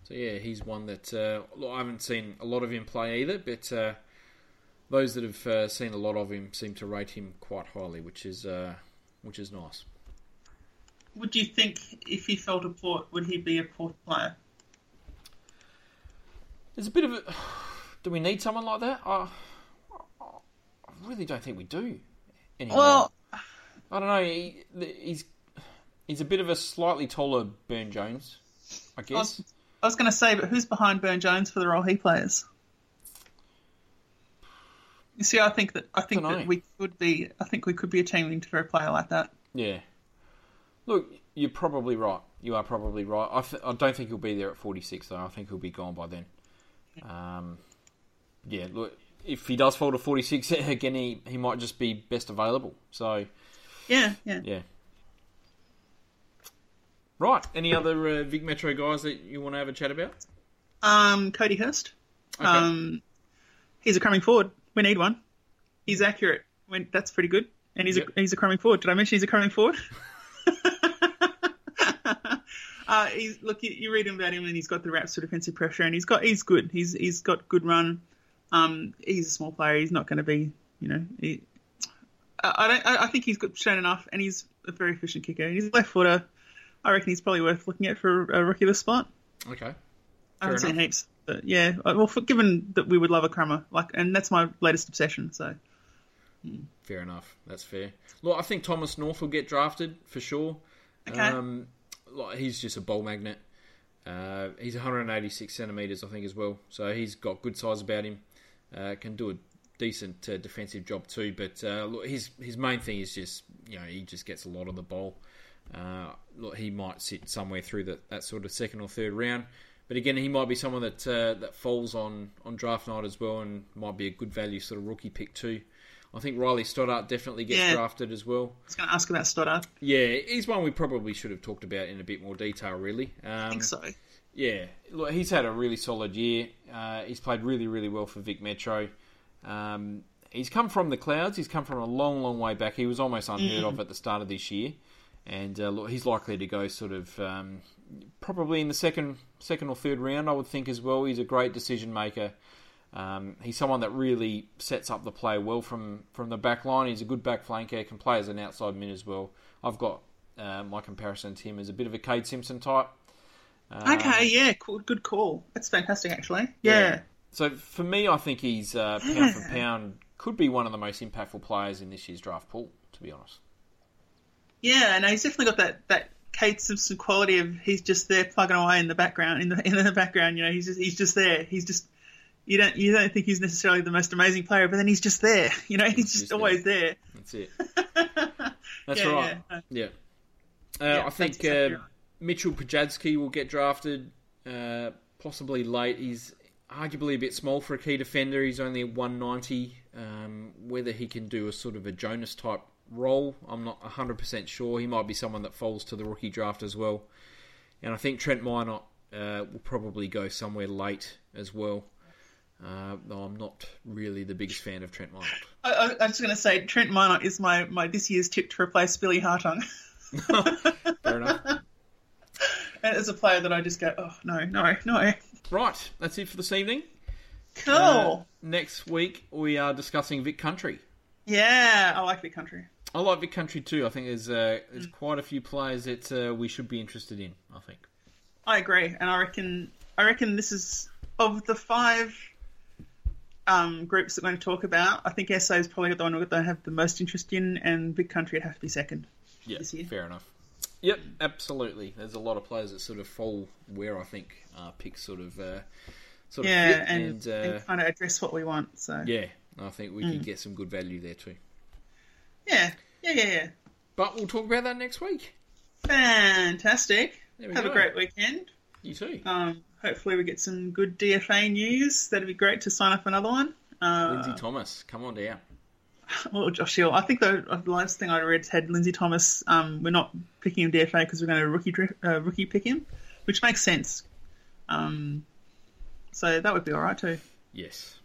So yeah, he's one that uh, I haven't seen a lot of him play either, but uh, those that have uh, seen a lot of him seem to rate him quite highly, which is uh, which is nice. Would you think if he fell to Port, would he be a Port player? There's a bit of a. Do we need someone like that? I, I really don't think we do. Anymore. Well, I don't know. He, he's he's a bit of a slightly taller Byrne-Jones, I I guess. was, I was going to say, but who's behind Byrne-Jones for the role he plays? You see, I think that I think that we could be. I think we could be achieving for a player like that. Yeah. Look, you're probably right. You are probably right. I, th- I don't think he'll be there at 46, though. I think he'll be gone by then. Um, yeah, look, if he does fall to 46, [laughs] again, he, he might just be best available. So, Yeah, yeah. yeah. Right. Any other uh, Vic Metro guys that you want to have a chat about? Um, Cody Hurst. Okay. Um, he's a crumbing forward. We need one. He's accurate. When that's pretty good. And he's Yep. a he's a crumbing forward. Did I mention he's a crumbing forward? [laughs] uh, he's look. You, you read him about him, and he's got the raps for defensive pressure, and he's got he's good. He's he's got good run. Um, he's a small player. He's not going to be, you know. He, I don't. I I think he's got shown enough, and he's a very efficient kicker. He's a left footer. I reckon he's probably worth looking at for a rookie of the spot. Okay. I haven't Fair seen heaps, but yeah. uh, Well, for, given that we would love a crummer, like, and that's my latest obsession. So Fair enough. That's fair. Look, I think Thomas North will get drafted for sure. Okay. Um, like, he's just a ball magnet. Uh, he's 186 centimeters, I think, as well. So he's got good size about him. Uh, can do a decent uh, defensive job too. But uh, look, his his main thing is just you know he just gets a lot of the ball. Uh, look, he might sit somewhere through that, that sort of second or third round. But again, he might be someone that uh, that falls on, on draft night as well, and might be a good value sort of rookie pick too. I think Riley Stoddart definitely gets Yeah. drafted as well. I was going to ask about Stoddart. Yeah, he's one we probably should have talked about in a bit more detail, really. Um, I think so. Yeah, look, he's had a really solid year. Uh, he's played really, really well for Vic Metro. Um, he's come from the clouds. He's come from a long, long way back. He was almost unheard of at the start of this year, and uh, look, he's likely to go sort of um, probably in the second, second or third round. I would think as well. He's a great decision maker. Um, he's someone that really sets up the play well from, from the back line. He's a good back flanker, can play as an outside mid as well. I've got uh, my comparison to him as a bit of a Kade Simpson type. Um, Okay, yeah, cool, good call. That's fantastic, actually. Yeah. So for me, I think he's uh, pound for pound could be one of the most impactful players in this year's draft pool. To be honest, Yeah, and he's definitely got that that Kade Simpson quality of he's just there plugging away in the background in the in the background. You know, he's just he's just there. He's just you don't you don't think he's necessarily the most amazing player, but then he's just there. [laughs] You know, he's, just, just always there. that's it. [laughs] That's Yeah, right. yeah. Yeah. Uh, Yeah, I think exactly uh, right. Mitchell Pajadzki will get drafted, uh, possibly late. He's arguably a bit small for a key defender. He's only 190. Um, whether he can do a sort of a Jonas type role, I'm not 100% sure. He might be someone that falls to the rookie draft as well. And I think Trent Minot uh, will probably go somewhere late as well. Uh, though I'm not really the biggest fan of Trent Minot. I, I, I'm going to say Trent Minot is my, my this year's tip to replace Billy Hartung. [laughs] Fair enough. and as a player that I just go, oh no, no, no. Right, that's it for this evening. Cool. Uh, next week we are discussing Vic Country. yeah, I like Vic Country. I like Vic Country too. I think there's uh, there's quite a few players that uh, we should be interested in. I think. I agree, and I reckon I reckon this is of the five um, groups that we're going to talk about. I think SA is probably the one that I have the most interest in, and Vic Country would have to be second. Yeah, This year. fair enough. Yep, absolutely. There's a lot of players that sort of fall where I think uh, picks sort of uh, sort of Yeah, fit, and, and, and kind of address what we want. So yeah, I think we can get some good value there too. Yeah, yeah, yeah, yeah. But we'll talk about that next week. Fantastic. We Have go. a great weekend. You too. Um, hopefully we get some good DFA news. That'd be great to sign up for another one. Uh, Lindsay Thomas, come on down. [laughs] Well, Josh Hill. I think the, the last thing I read had Lindsay Thomas. Um, we're not picking him DFA because we're going to rookie uh, rookie pick him, which makes sense. Um, so that would be all right too. Yes.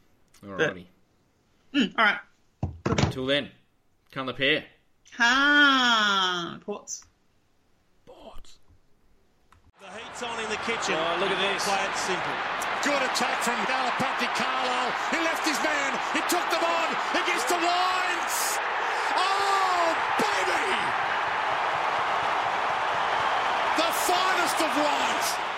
Alrighty. Mm, all right. Until then, come the pair. Ha ports. Boards. The heat's on in the kitchen. Oh, look at this. Play it simple. Good attack from Galapati Carlisle. He left his man. He took them on against the lines. Oh, baby! The finest of white.